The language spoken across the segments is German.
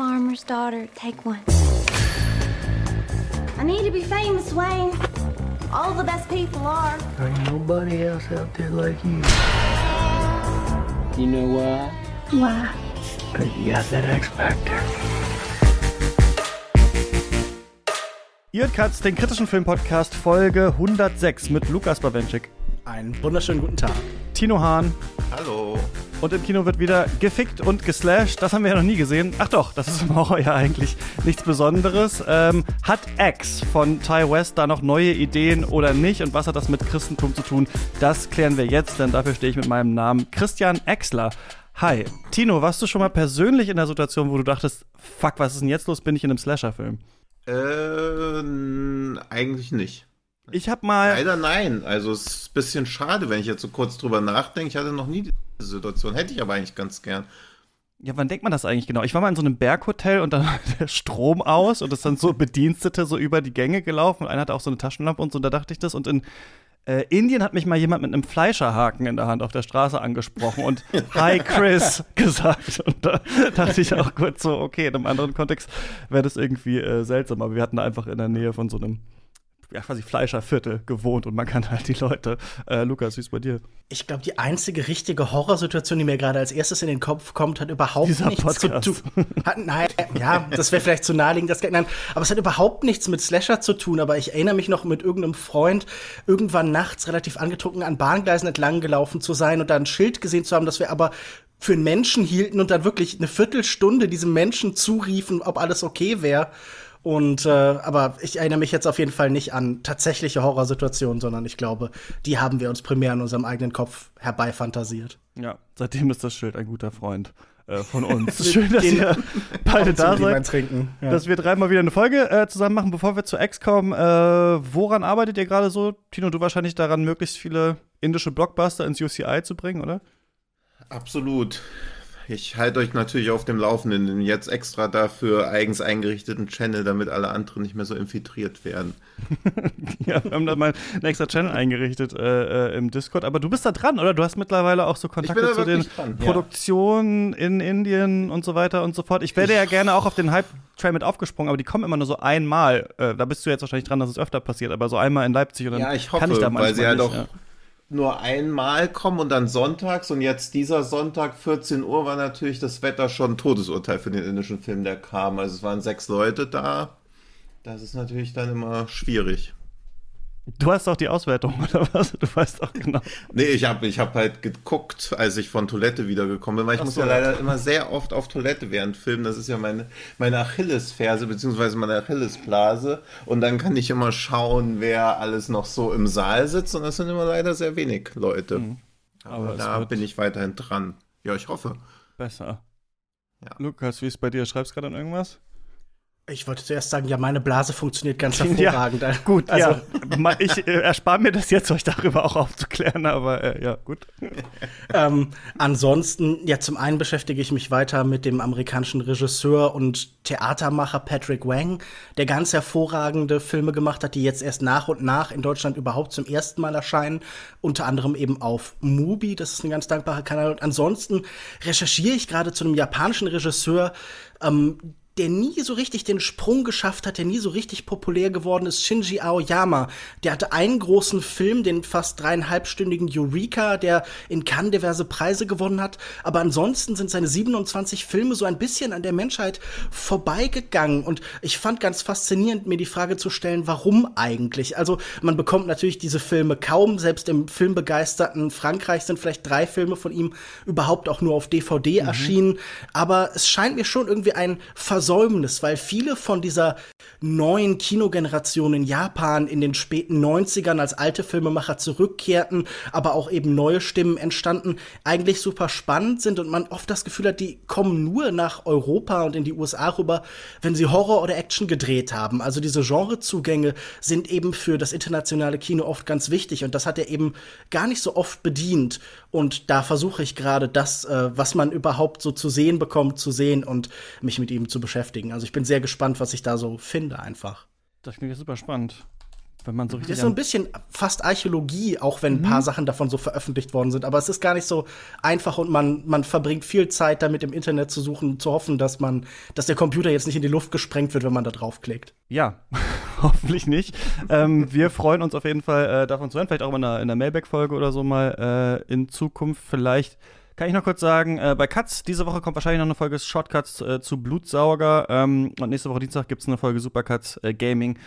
farmer's daughter. Take one. I need to be famous, Wayne. All the best people are. Ain't nobody else out there like you. You know why? Why? Cause you got that X Factor. Ihr hört Katz, den kritischen Filmpodcast Folge 106 mit Lukas Bawenschik, Einen wunderschönen guten Tag. Tino Hahn Hallo. Und im Kino wird wieder gefickt und geslasht. Das haben wir ja noch nie gesehen. Ach doch, das ist im Horror ja eigentlich nichts Besonderes. Ähm, hat X von Ty West da noch neue Ideen oder nicht? Und was hat das mit Christentum zu tun? Das klären wir jetzt, denn dafür stehe ich mit meinem Namen Christian Exler. Hi. Tino, warst du schon mal persönlich in der Situation, wo du dachtest, fuck, was ist denn jetzt los? Bin ich in einem Slasher-Film? Äh, eigentlich nicht. Ich hab mal. Leider nein. Also es ist ein bisschen schade, wenn ich jetzt so kurz drüber nachdenke. Ich hatte noch nie diese Situation. Hätte ich aber eigentlich ganz gern. Ja, wann denkt man das eigentlich genau? Ich war mal in so einem Berghotel und dann war der Strom aus und es sind so Bedienstete so über die Gänge gelaufen und einer hatte auch so eine Taschenlampe und so, und da dachte ich das. Und in äh, Indien hat mich mal jemand mit einem Fleischerhaken in der Hand auf der Straße angesprochen und Hi Chris gesagt. Und da dachte ich auch kurz so, okay, in einem anderen Kontext wäre das irgendwie äh, seltsam, aber wir hatten da einfach in der Nähe von so einem ja, quasi Fleischerviertel gewohnt und man kann halt die Leute. Äh, Lukas, wie ist bei dir? Ich glaube, die einzige richtige Horrorsituation, die mir gerade als erstes in den Kopf kommt, hat überhaupt Dieser nichts Podcast. zu tun. Hat, nein, ja, das wäre vielleicht zu naheliegend. Das, nein, aber es hat überhaupt nichts mit Slasher zu tun. Aber ich erinnere mich noch mit irgendeinem Freund, irgendwann nachts relativ angetrunken an Bahngleisen entlang gelaufen zu sein und da ein Schild gesehen zu haben, dass wir aber für einen Menschen hielten und dann wirklich eine Viertelstunde diesem Menschen zuriefen, ob alles okay wäre. Und äh, aber ich erinnere mich jetzt auf jeden Fall nicht an tatsächliche Horrorsituationen, sondern ich glaube, die haben wir uns primär in unserem eigenen Kopf herbeifantasiert. Ja, seitdem ist das Schild ein guter Freund äh, von uns. Schön, dass ihr beide da seid. Trinken. Ja. Dass wir dreimal wieder eine Folge äh, zusammen machen, bevor wir zu X kommen. Äh, woran arbeitet ihr gerade so? Tino, du wahrscheinlich daran, möglichst viele indische Blockbuster ins UCI zu bringen, oder? Absolut. Ich halte euch natürlich auf dem Laufenden. denn Jetzt extra dafür eigens eingerichteten Channel, damit alle anderen nicht mehr so infiltriert werden. Ja, wir haben da mal einen extra Channel eingerichtet äh, äh, im Discord. Aber du bist da dran, oder? Du hast mittlerweile auch so Kontakte zu den dran, ja. Produktionen in Indien und so weiter und so fort. Ich wäre ja gerne auch auf den Hype-Trail mit aufgesprungen, aber die kommen immer nur so einmal. Äh, da bist du jetzt wahrscheinlich dran, dass es öfter passiert, aber so einmal in Leipzig und dann Ja, ich hoffe, kann ich da manchmal weil sie halt nicht, auch ja. Nur einmal kommen und dann sonntags. Und jetzt dieser Sonntag, 14 Uhr, war natürlich das Wetter schon ein Todesurteil für den indischen Film, der kam. Also es waren sechs Leute da. Das ist natürlich dann immer schwierig. Du hast doch die Auswertung, oder was? Du weißt doch genau. Nee, ich habe ich hab halt geguckt, als ich von Toilette wiedergekommen bin, weil ich Ach muss so. ja leider immer sehr oft auf Toilette während Filmen. Das ist ja meine, meine Achillesferse, beziehungsweise meine Achillesblase. Und dann kann ich immer schauen, wer alles noch so im Saal sitzt. Und das sind immer leider sehr wenig Leute. Mhm. Aber Aber es da bin ich weiterhin dran. Ja, ich hoffe. Besser. Ja. Lukas, wie ist bei dir? Schreibst gerade an irgendwas? Ich wollte zuerst sagen, ja, meine Blase funktioniert ganz Ja, hervorragend. Gut, also, ja. Ich äh, erspare mir das jetzt, euch darüber auch aufzuklären, aber äh, ja, gut. Ähm, ansonsten, ja, zum einen beschäftige ich mich weiter mit dem amerikanischen Regisseur und Theatermacher Patrick Wang, der ganz hervorragende Filme gemacht hat, die jetzt erst nach und nach in Deutschland überhaupt zum ersten Mal erscheinen. Unter anderem eben auf Mubi, das ist ein ganz dankbarer Kanal. Und ansonsten recherchiere ich gerade zu einem japanischen Regisseur, ähm, der nie so richtig den Sprung geschafft hat, der nie so richtig populär geworden ist, Shinji Aoyama. Der hatte einen großen Film, den fast dreieinhalbstündigen Eureka, der in Cannes diverse Preise gewonnen hat. Aber ansonsten sind seine 27 Filme so ein bisschen an der Menschheit vorbeigegangen. Und ich fand ganz faszinierend, mir die Frage zu stellen, warum eigentlich? Also man bekommt natürlich diese Filme kaum. Selbst im filmbegeisterten Frankreich sind vielleicht drei Filme von ihm überhaupt auch nur auf DVD erschienen. Aber es scheint mir schon irgendwie ein Versäumnis, weil viele von dieser neuen Kinogeneration in Japan in den späten 90ern als alte Filmemacher zurückkehrten, aber auch eben neue Stimmen entstanden, eigentlich super spannend sind und man oft das Gefühl hat, die kommen nur nach Europa und in die USA rüber, wenn sie Horror oder Action gedreht haben. Also diese Genrezugänge sind eben für das internationale Kino oft ganz wichtig und das hat er eben gar nicht so oft bedient. Und da versuche ich gerade das, äh, was man überhaupt so zu sehen bekommt, zu sehen und mich mit ihm zu beschäftigen. Also ich bin sehr gespannt, was ich da so finde einfach. Das klingt super spannend. Wenn man so Das richtig. ist so ein bisschen fast Archäologie, auch wenn ein paar Sachen davon so veröffentlicht worden sind. Aber es ist gar nicht so einfach und man, man verbringt viel Zeit damit im Internet zu suchen, zu hoffen, dass man, dass der Computer jetzt nicht in die Luft gesprengt wird, wenn man da draufklickt. Ja, hoffentlich nicht. ähm, wir freuen uns auf jeden Fall äh, davon zu hören, vielleicht auch in der, in der Mailback-Folge oder so mal äh, in Zukunft. Vielleicht kann ich noch kurz sagen, äh, bei Cuts, diese Woche kommt wahrscheinlich noch eine Folge Shortcuts äh, zu Blutsauger ähm, und nächste Woche Dienstag gibt es eine Folge Supercuts äh, Gaming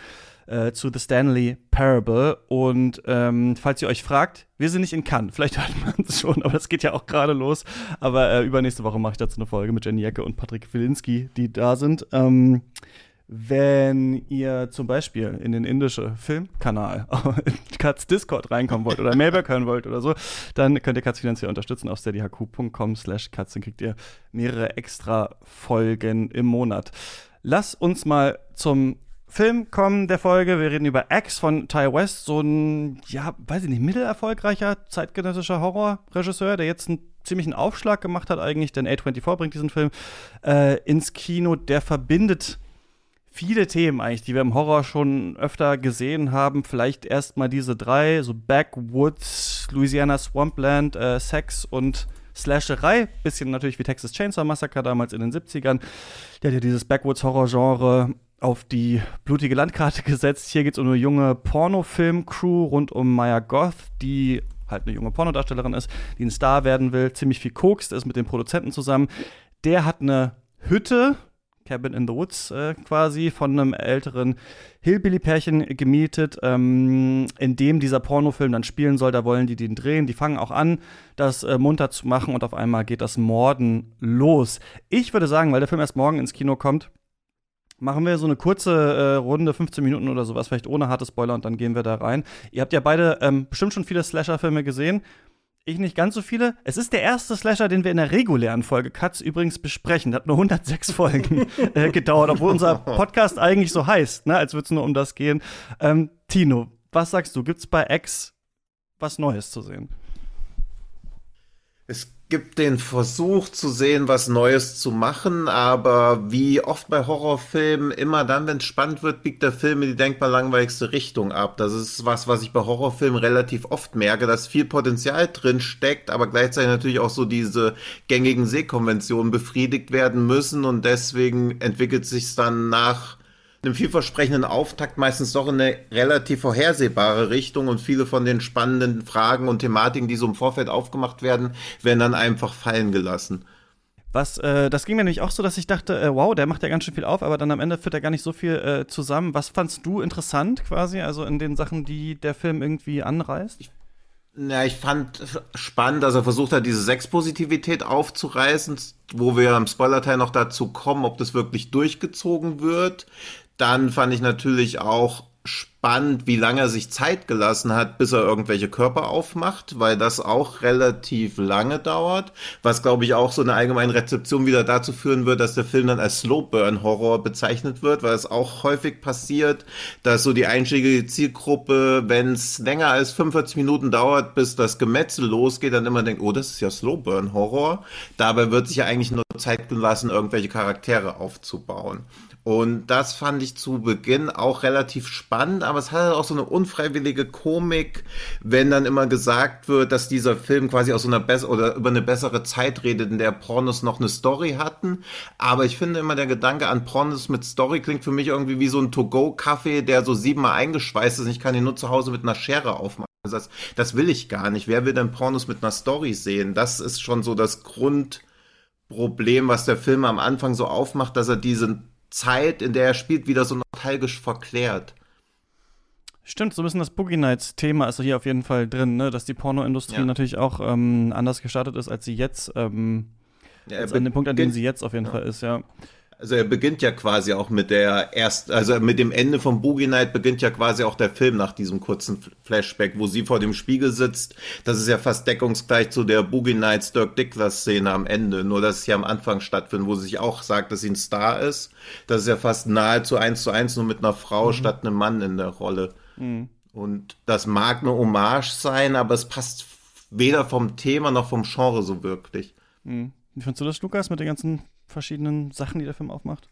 äh, zu The Stanley Parable. Und ähm, falls ihr euch fragt, wir sind nicht in Cannes. Vielleicht hört man es schon, aber das geht ja auch gerade los. Aber äh, übernächste Woche mache ich dazu eine Folge mit Jenny Jacke und Patrick Wilinski, die da sind. Ähm, wenn ihr zum Beispiel in den indische Filmkanal in Katz Discord reinkommen wollt oder Mailback hören wollt oder so, dann könnt ihr Katz finanziell unterstützen auf steadyhq.com slash Katz. Dann kriegt ihr mehrere extra Folgen im Monat. Lass uns mal zum Film kommen der Folge. Wir reden über X von Ty West, so ein, ja, weiß ich nicht, mittelerfolgreicher zeitgenössischer Horrorregisseur, der jetzt einen ziemlichen Aufschlag gemacht hat eigentlich, denn A24 bringt diesen Film äh, ins Kino. Der verbindet viele Themen eigentlich, die wir im Horror schon öfter gesehen haben. Vielleicht erstmal diese drei, so Backwoods, Louisiana Swampland, äh, Sex und Slasherei. Bisschen natürlich wie Texas Chainsaw Massacre damals in den 70ern. Der hat ja dieses Backwoods-Horror-Genre auf die blutige Landkarte gesetzt. Hier geht es um eine junge Pornofilm-Crew rund um Maya Goth, die halt eine junge Pornodarstellerin ist, die ein Star werden will, ziemlich viel kokst, ist mit dem Produzenten zusammen. Der hat eine Hütte, Cabin in the Woods äh, quasi, von einem älteren Hillbilly-Pärchen gemietet, ähm, in dem dieser Pornofilm dann spielen soll. Da wollen die den drehen. Die fangen auch an, das äh, munter zu machen und auf einmal geht das Morden los. Ich würde sagen, weil der Film erst morgen ins Kino kommt, machen wir so eine kurze äh, Runde, 15 Minuten oder sowas, vielleicht ohne harte Spoiler und dann gehen wir da rein. Ihr habt ja beide ähm, bestimmt schon viele Slasher-Filme gesehen. Ich nicht ganz so viele. Es ist der erste Slasher, den wir in der regulären Folge Cuts übrigens besprechen. Der hat nur 106 Folgen äh, gedauert, obwohl unser Podcast eigentlich so heißt, ne, als würde es nur um das gehen. Ähm, Tino, was sagst du? Gibt's bei X was Neues zu sehen? Es gibt den Versuch zu sehen, was Neues zu machen, aber wie oft bei Horrorfilmen, immer dann, wenn es spannend wird, biegt der Film in die denkbar langweiligste Richtung ab. Das ist was, was ich bei Horrorfilmen relativ oft merke, dass viel Potenzial drin steckt, aber gleichzeitig natürlich auch so diese gängigen Sehkonventionen befriedigt werden müssen und deswegen entwickelt sich dann nach einem vielversprechenden Auftakt meistens doch in eine relativ vorhersehbare Richtung und viele von den spannenden Fragen und Thematiken, die so im Vorfeld aufgemacht werden, werden dann einfach fallen gelassen. Was, äh, das ging mir nämlich auch so, dass ich dachte, äh, wow, der macht ja ganz schön viel auf, aber dann am Ende führt er gar nicht so viel äh, zusammen. Was fandst du interessant quasi, also in den Sachen, die der Film irgendwie anreißt? Ja, ich fand spannend, dass er versucht hat, diese Sexpositivität aufzureißen, wo wir im Spoilerteil noch dazu kommen, ob das wirklich durchgezogen wird. Dann fand ich natürlich auch spannend, wie lange er sich Zeit gelassen hat, bis er irgendwelche Körper aufmacht, weil das auch relativ lange dauert, was glaube ich auch so eine allgemeine Rezeption wieder dazu führen wird, dass der Film dann als Slowburn-Horror bezeichnet wird, weil es auch häufig passiert, dass so die einschlägige Zielgruppe, wenn es länger als 45 Minuten dauert, bis das Gemetzel losgeht, dann immer denkt, oh, das ist ja Slowburn-Horror. Dabei wird sich ja eigentlich nur Zeit gelassen, irgendwelche Charaktere aufzubauen. Und das fand ich zu Beginn auch relativ spannend, aber es hat halt auch so eine unfreiwillige Komik, wenn dann immer gesagt wird, dass dieser Film quasi aus so einer besseren oder über eine bessere Zeit redet, in der Pornos noch eine Story hatten. Aber ich finde immer der Gedanke an Pornos mit Story klingt für mich irgendwie wie so ein To-Go-Kaffee, der so siebenmal eingeschweißt ist. Ich kann ihn nur zu Hause mit einer Schere aufmachen. Das, das will ich gar nicht. Wer will denn Pornos mit einer Story sehen? Das ist schon so das Grundproblem, was der Film am Anfang so aufmacht, dass er diesen Zeit, in der er spielt, wieder so nostalgisch verklärt. Stimmt, so ein bisschen das Boogie Nights-Thema ist hier auf jeden Fall drin, ne? dass die Pornoindustrie Ja. natürlich auch ähm, anders gestartet ist, als sie jetzt, ähm, Ja, als an dem Punkt, an dem sie jetzt auf jeden Ja. Fall ist, ja. Also er beginnt ja quasi auch mit der erst, also mit dem Ende von Boogie Night beginnt ja quasi auch der Film nach diesem kurzen Flashback, wo sie vor dem Spiegel sitzt. Das ist ja fast deckungsgleich zu der Boogie Nights Dirk Dickler Szene am Ende, nur dass es hier am Anfang stattfindet, wo sie sich auch sagt, dass sie ein Star ist. Das ist ja fast nahezu eins zu eins nur mit einer Frau statt einem Mann in der Rolle. Und das mag eine Hommage sein, aber es passt weder vom Thema noch vom Genre so wirklich. Mhm. Wie findest du das, Lukas, mit den ganzen verschiedenen Sachen, die der Film aufmacht?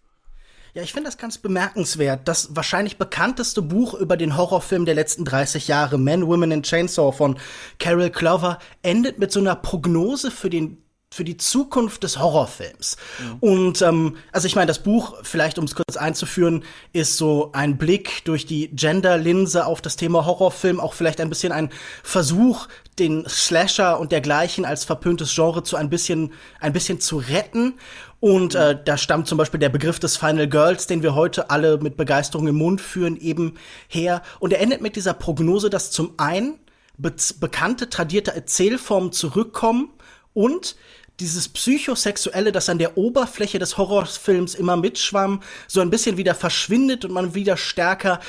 Ja, ich finde das ganz bemerkenswert. Das wahrscheinlich bekannteste Buch über den Horrorfilm der letzten 30 Jahre, Men, Women and Chainsaw von Carol Clover, endet mit so einer Prognose für den für die Zukunft des Horrorfilms. Mhm. Und ähm, also ich meine, das Buch, vielleicht um es kurz einzuführen, ist so ein Blick durch die Gender-Linse auf das Thema Horrorfilm, auch vielleicht ein bisschen ein Versuch, den Slasher und dergleichen als verpöntes Genre zu ein bisschen, ein bisschen zu retten. Und äh, da stammt zum Beispiel der Begriff des Final Girls, den wir heute alle mit Begeisterung im Mund führen, eben her. Und er endet mit dieser Prognose, dass zum einen be bekannte tradierte Erzählformen zurückkommen und dieses Psychosexuelle, das an der Oberfläche des Horrorfilms immer mitschwamm, so ein bisschen wieder verschwindet und man wieder stärker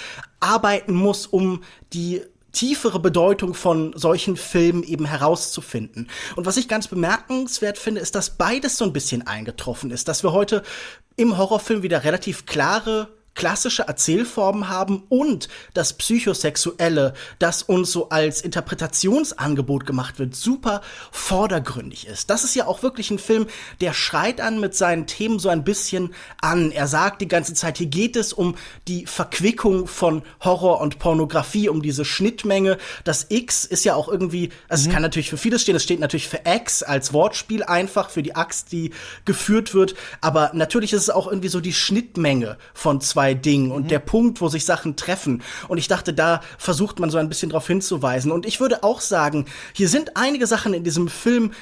arbeiten muss, um die tiefere Bedeutung von solchen Filmen eben herauszufinden. Und was ich ganz bemerkenswert finde, ist, dass beides so ein bisschen eingetroffen ist, dass wir heute im Horrorfilm wieder relativ klare klassische Erzählformen haben und das Psychosexuelle, das uns so als Interpretationsangebot gemacht wird, super vordergründig ist. Das ist ja auch wirklich ein Film, der schreit an mit seinen Themen so ein bisschen an. Er sagt die ganze Zeit, hier geht es um die Verquickung von Horror und Pornografie, um diese Schnittmenge. Das X ist ja auch irgendwie, also mhm. es kann natürlich für vieles stehen, es steht natürlich für X als Wortspiel einfach, für die Axt, die geführt wird, aber natürlich ist es auch irgendwie so die Schnittmenge von zwei zwei Dingen und mhm. der Punkt, wo sich Sachen treffen. Und ich dachte, da versucht man so ein bisschen darauf hinzuweisen. Und ich würde auch sagen, hier sind einige Sachen in diesem Film,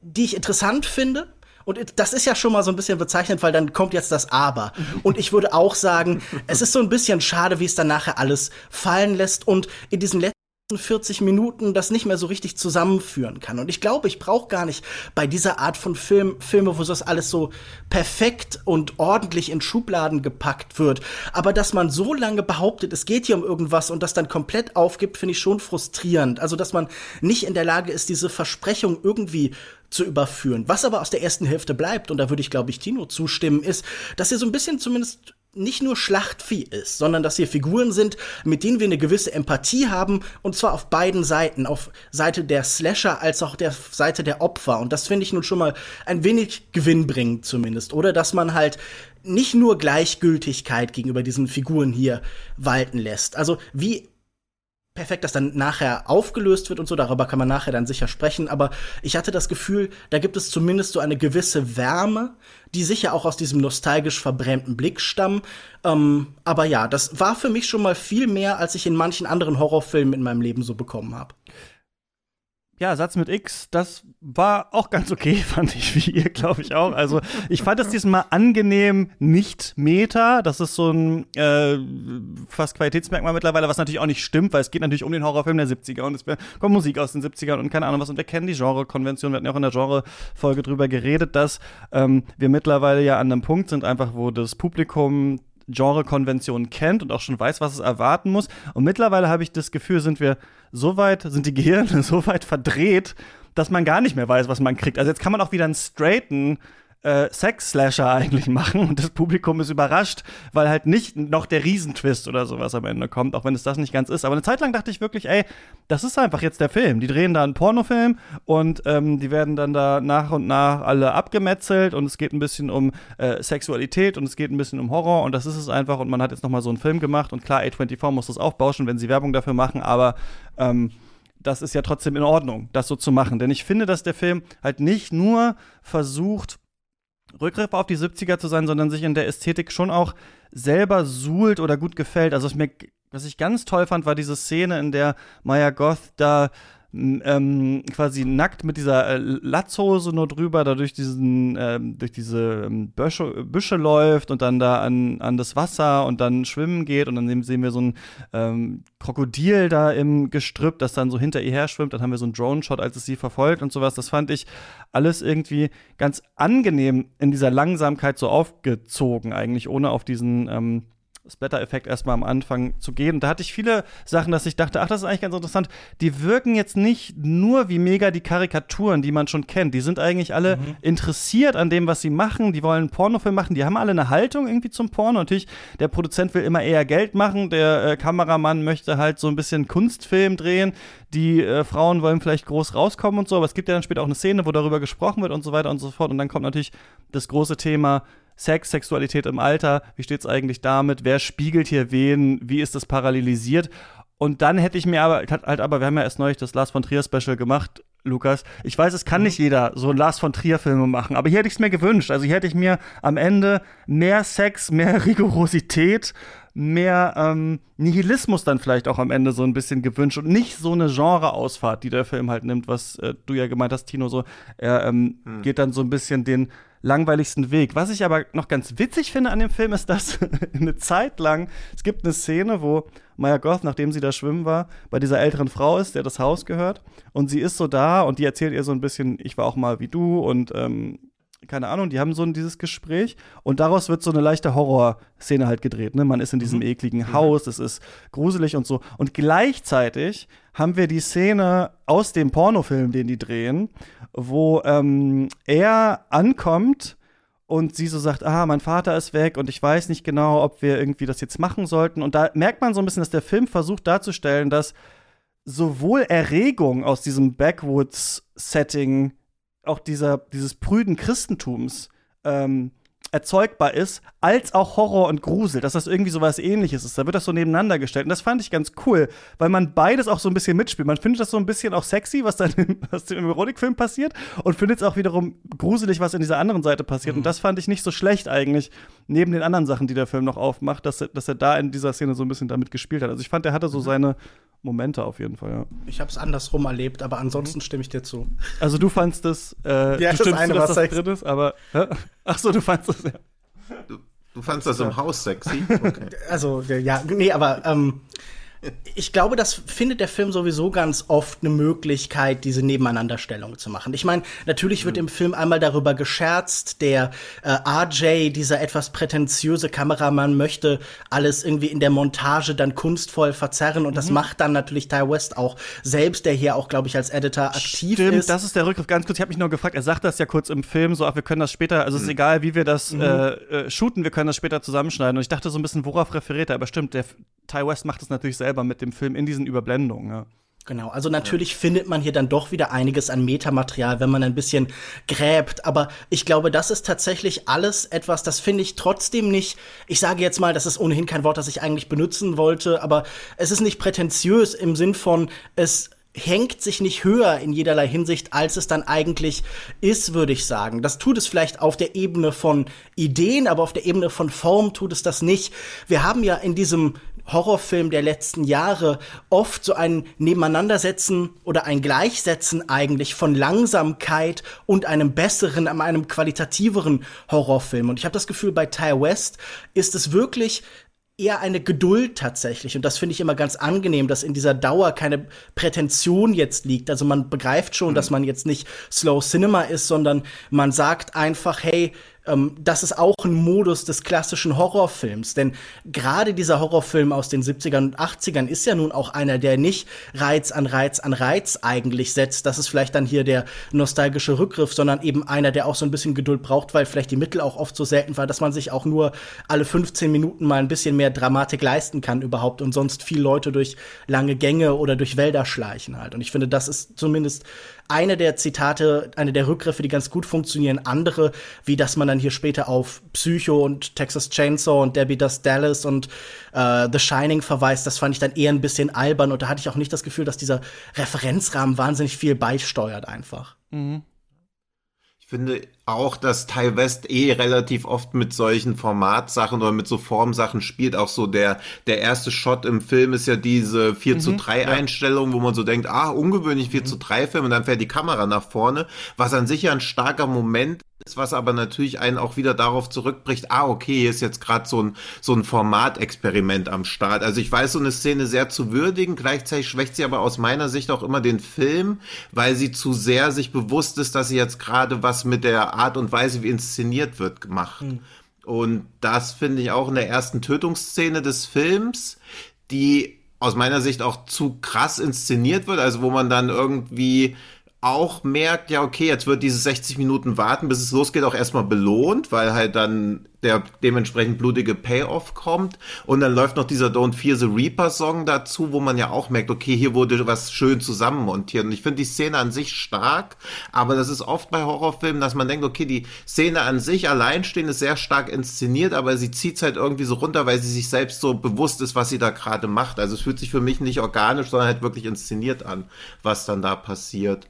die ich interessant finde. Und das ist ja schon mal so ein bisschen bezeichnet, weil dann kommt jetzt das Aber. Und ich würde auch sagen, es ist so ein bisschen schade, wie es dann nachher alles fallen lässt. Und in diesen letzten 40 Minuten das nicht mehr so richtig zusammenführen kann. Und ich glaube, ich brauche gar nicht bei dieser Art von Film, Filme, wo das alles so perfekt und ordentlich in Schubladen gepackt wird. Aber dass man so lange behauptet, es geht hier um irgendwas und das dann komplett aufgibt, finde ich schon frustrierend. Also, dass man nicht in der Lage ist, diese Versprechung irgendwie zu überführen. Was aber aus der ersten Hälfte bleibt, und da würde ich, glaube ich, Tino zustimmen, ist, dass er so ein bisschen zumindest nicht nur Schlachtvieh ist, sondern dass hier Figuren sind, mit denen wir eine gewisse Empathie haben, und zwar auf beiden Seiten, auf Seite der Slasher als auch der Seite der Opfer. Und das finde ich nun schon mal ein wenig gewinnbringend zumindest. Oder dass man halt nicht nur Gleichgültigkeit gegenüber diesen Figuren hier walten lässt. Also wie perfekt das dann nachher aufgelöst wird und so, darüber kann man nachher dann sicher sprechen, aber ich hatte das Gefühl, da gibt es zumindest so eine gewisse Wärme, die sicher auch aus diesem nostalgisch verbrämten Blick stammen. Ähm, aber ja, das war für mich schon mal viel mehr, als ich in manchen anderen Horrorfilmen in meinem Leben so bekommen habe. Ja, Satz mit X, das war auch ganz okay, fand ich, wie ihr, glaube ich auch. Also, ich fand es diesmal angenehm nicht Meta. Das ist so ein äh, fast Qualitätsmerkmal mittlerweile, was natürlich auch nicht stimmt, weil es geht natürlich um den Horrorfilm der 70er und es kommt Musik aus den 70ern und keine Ahnung was. Und wir kennen die Genre-Konvention. Wir hatten ja auch in der Genre-Folge drüber geredet, dass ähm, wir mittlerweile ja an einem Punkt sind, einfach wo das Publikum Genre-Konventionen kennt und auch schon weiß, was es erwarten muss. Und mittlerweile habe ich das Gefühl, sind wir so weit, sind die Gehirne so weit verdreht, dass man gar nicht mehr weiß, was man kriegt. Also jetzt kann man auch wieder einen straighten äh, Sex-Slasher eigentlich machen und das Publikum ist überrascht, weil halt nicht noch der Riesentwist oder sowas am Ende kommt, auch wenn es das nicht ganz ist. Aber eine Zeit lang dachte ich wirklich, ey, das ist einfach jetzt der Film. Die drehen da einen Pornofilm und ähm, die werden dann da nach und nach alle abgemetzelt und es geht ein bisschen um äh, Sexualität und es geht ein bisschen um Horror und das ist es einfach und man hat jetzt noch mal so einen Film gemacht und klar, A24 muss das aufbauschen, wenn sie Werbung dafür machen, aber ähm, das ist ja trotzdem in Ordnung, das so zu machen. Denn ich finde, dass der Film halt nicht nur versucht, Rückgriff auf die 70er zu sein, sondern sich in der Ästhetik schon auch selber suhlt oder gut gefällt. Also was, mir, was ich ganz toll fand, war diese Szene, in der Maya Goth da ähm, quasi nackt mit dieser äh, Latzhose nur drüber, da durch diesen, ähm, durch diese ähm, Büsche, Büsche läuft und dann da an, an das Wasser und dann schwimmen geht und dann sehen wir so ein ähm, Krokodil da im Gestrüpp, das dann so hinter ihr her schwimmt. Dann haben wir so einen Drone-Shot, als es sie verfolgt und sowas. Das fand ich alles irgendwie ganz angenehm in dieser Langsamkeit so aufgezogen, eigentlich, ohne auf diesen ähm, Splatter-Effekt erstmal am Anfang zu gehen. Und da hatte ich viele Sachen, dass ich dachte, ach, das ist eigentlich ganz interessant. Die wirken jetzt nicht nur wie mega die Karikaturen, die man schon kennt. Die sind eigentlich alle mhm. interessiert an dem, was sie machen. Die wollen einen Pornofilm machen. Die haben alle eine Haltung irgendwie zum Porno. Natürlich, der Produzent will immer eher Geld machen. Der äh, Kameramann möchte halt so ein bisschen Kunstfilm drehen. Die äh, Frauen wollen vielleicht groß rauskommen und so. Aber es gibt ja dann später auch eine Szene, wo darüber gesprochen wird und so weiter und so fort. Und dann kommt natürlich das große Thema Sex, Sexualität im Alter, wie steht's eigentlich damit? Wer spiegelt hier wen? Wie ist das parallelisiert? Und dann hätte ich mir aber, halt aber, wir haben ja erst neulich das Lars von Trier Special gemacht, Lukas. Ich weiß, es kann nicht jeder so Lars von Trier Filme machen, aber hier hätte ich es mir gewünscht. Also hier hätte ich mir am Ende mehr Sex, mehr Rigorosität, mehr ähm, Nihilismus dann vielleicht auch am Ende so ein bisschen gewünscht und nicht so eine Genreausfahrt, die der Film halt nimmt, was äh, du ja gemeint hast, Tino, so er ähm, hm. geht dann so ein bisschen den langweiligsten Weg. Was ich aber noch ganz witzig finde an dem Film ist, dass eine Zeit lang, es gibt eine Szene, wo Maya Goth, nachdem sie da schwimmen war, bei dieser älteren Frau ist, der das Haus gehört. Und sie ist so da und die erzählt ihr so ein bisschen, ich war auch mal wie du und ähm, keine Ahnung, die haben so ein, dieses Gespräch und daraus wird so eine leichte Horrorszene halt gedreht. Ne? Man ist in diesem mhm. ekligen mhm. Haus, es ist gruselig und so. Und gleichzeitig haben wir die Szene aus dem Pornofilm, den die drehen, wo ähm, er ankommt und sie so sagt, ah, mein Vater ist weg und ich weiß nicht genau, ob wir irgendwie das jetzt machen sollten. Und da merkt man so ein bisschen, dass der Film versucht darzustellen, dass sowohl Erregung aus diesem Backwoods-Setting auch dieser, dieses prüden Christentums ähm, erzeugbar ist, als auch Horror und Grusel, dass das irgendwie so was ähnliches ist. Da wird das so nebeneinander gestellt. Und das fand ich ganz cool, weil man beides auch so ein bisschen mitspielt. Man findet das so ein bisschen auch sexy, was dann im, was im Erotikfilm passiert, und findet es auch wiederum gruselig, was in dieser anderen Seite passiert. Mhm. Und das fand ich nicht so schlecht eigentlich, neben den anderen Sachen, die der Film noch aufmacht, dass er, dass er da in dieser Szene so ein bisschen damit gespielt hat. Also ich fand, er hatte so mhm. seine Momente auf jeden Fall, ja. Ich habe es andersrum erlebt, aber ansonsten mhm. stimme ich dir zu. Also du fandst es, äh, ja, du das eine, zu, dass das drin ist, aber hä? ach so, du fandst es ja. Du, du fandst das im Haus sexy? Okay. Also ja, nee, aber ähm, ich glaube, das findet der Film sowieso ganz oft eine Möglichkeit, diese Nebeneinanderstellung zu machen. Ich meine, natürlich wird mhm. im Film einmal darüber gescherzt, der äh, RJ, dieser etwas prätentiöse Kameramann, möchte alles irgendwie in der Montage dann kunstvoll verzerren und mhm. das macht dann natürlich Ty West auch selbst, der hier auch, glaube ich, als Editor aktiv Stimmt, ist. das ist der Rückgriff. Ganz kurz, ich habe mich nur gefragt, er sagt das ja kurz im Film, so, ach, wir können das später, also es ist mhm. egal, wie wir das mhm. äh, äh, shooten, wir können das später zusammenschneiden. Und ich dachte so ein bisschen, worauf referiert er? Aber stimmt, der Ty West macht das natürlich selber mit dem Film in diesen Überblendungen. Ja. Genau, also natürlich ja. findet man hier dann doch wieder einiges an Metamaterial, wenn man ein bisschen gräbt. Aber ich glaube, das ist tatsächlich alles etwas, das finde ich trotzdem nicht. Ich sage jetzt mal, das ist ohnehin kein Wort, das ich eigentlich benutzen wollte, aber es ist nicht prätentiös im Sinn von, es hängt sich nicht höher in jederlei Hinsicht, als es dann eigentlich ist, würde ich sagen. Das tut es vielleicht auf der Ebene von Ideen, aber auf der Ebene von Form tut es das nicht. Wir haben ja in diesem Horrorfilm der letzten Jahre oft so ein Nebeneinandersetzen oder ein Gleichsetzen eigentlich von Langsamkeit und einem besseren, einem qualitativeren Horrorfilm. Und ich habe das Gefühl, bei Ty West ist es wirklich eher eine Geduld tatsächlich. Und das finde ich immer ganz angenehm, dass in dieser Dauer keine Prätension jetzt liegt. Also man begreift schon, mhm. dass man jetzt nicht Slow Cinema ist, sondern man sagt einfach, hey, ähm, das ist auch ein Modus des klassischen Horrorfilms. Denn gerade dieser Horrorfilm aus den 70ern und 80ern ist ja nun auch einer, der nicht Reiz an Reiz an Reiz eigentlich setzt. Das ist vielleicht dann hier der nostalgische Rückgriff, sondern eben einer, der auch so ein bisschen Geduld braucht, weil vielleicht die Mittel auch oft so selten war, dass man sich auch nur alle 15 Minuten mal ein bisschen mehr Dramatik leisten kann überhaupt und sonst viel Leute durch lange Gänge oder durch Wälder schleichen halt. Und ich finde, das ist zumindest eine der Zitate, eine der Rückgriffe, die ganz gut funktionieren. Andere, wie dass man dann hier später auf Psycho und Texas Chainsaw und Debbie Does Dallas und äh, The Shining verweist, das fand ich dann eher ein bisschen albern und da hatte ich auch nicht das Gefühl, dass dieser Referenzrahmen wahnsinnig viel beisteuert einfach. Mhm finde auch, dass Ty West eh relativ oft mit solchen Formatsachen oder mit so Formsachen spielt. Auch so der, der erste Shot im Film ist ja diese 4 mhm, zu 3 Einstellung, wo man so denkt, ah, ungewöhnlich 4 mhm. zu 3 Film und dann fährt die Kamera nach vorne, was an sich ja ein starker Moment was aber natürlich einen auch wieder darauf zurückbricht, ah, okay, hier ist jetzt gerade so ein, so ein Formatexperiment am Start. Also ich weiß so eine Szene sehr zu würdigen, gleichzeitig schwächt sie aber aus meiner Sicht auch immer den Film, weil sie zu sehr sich bewusst ist, dass sie jetzt gerade was mit der Art und Weise, wie inszeniert wird, gemacht. Mhm. Und das finde ich auch in der ersten Tötungsszene des Films, die aus meiner Sicht auch zu krass inszeniert wird, also wo man dann irgendwie auch merkt, ja, okay, jetzt wird diese 60 Minuten warten, bis es losgeht, auch erstmal belohnt, weil halt dann der dementsprechend blutige Payoff kommt. Und dann läuft noch dieser Don't Fear the Reaper Song dazu, wo man ja auch merkt, okay, hier wurde was schön zusammenmontiert. Und ich finde die Szene an sich stark, aber das ist oft bei Horrorfilmen, dass man denkt, okay, die Szene an sich alleinstehend ist sehr stark inszeniert, aber sie zieht halt irgendwie so runter, weil sie sich selbst so bewusst ist, was sie da gerade macht. Also es fühlt sich für mich nicht organisch, sondern halt wirklich inszeniert an, was dann da passiert.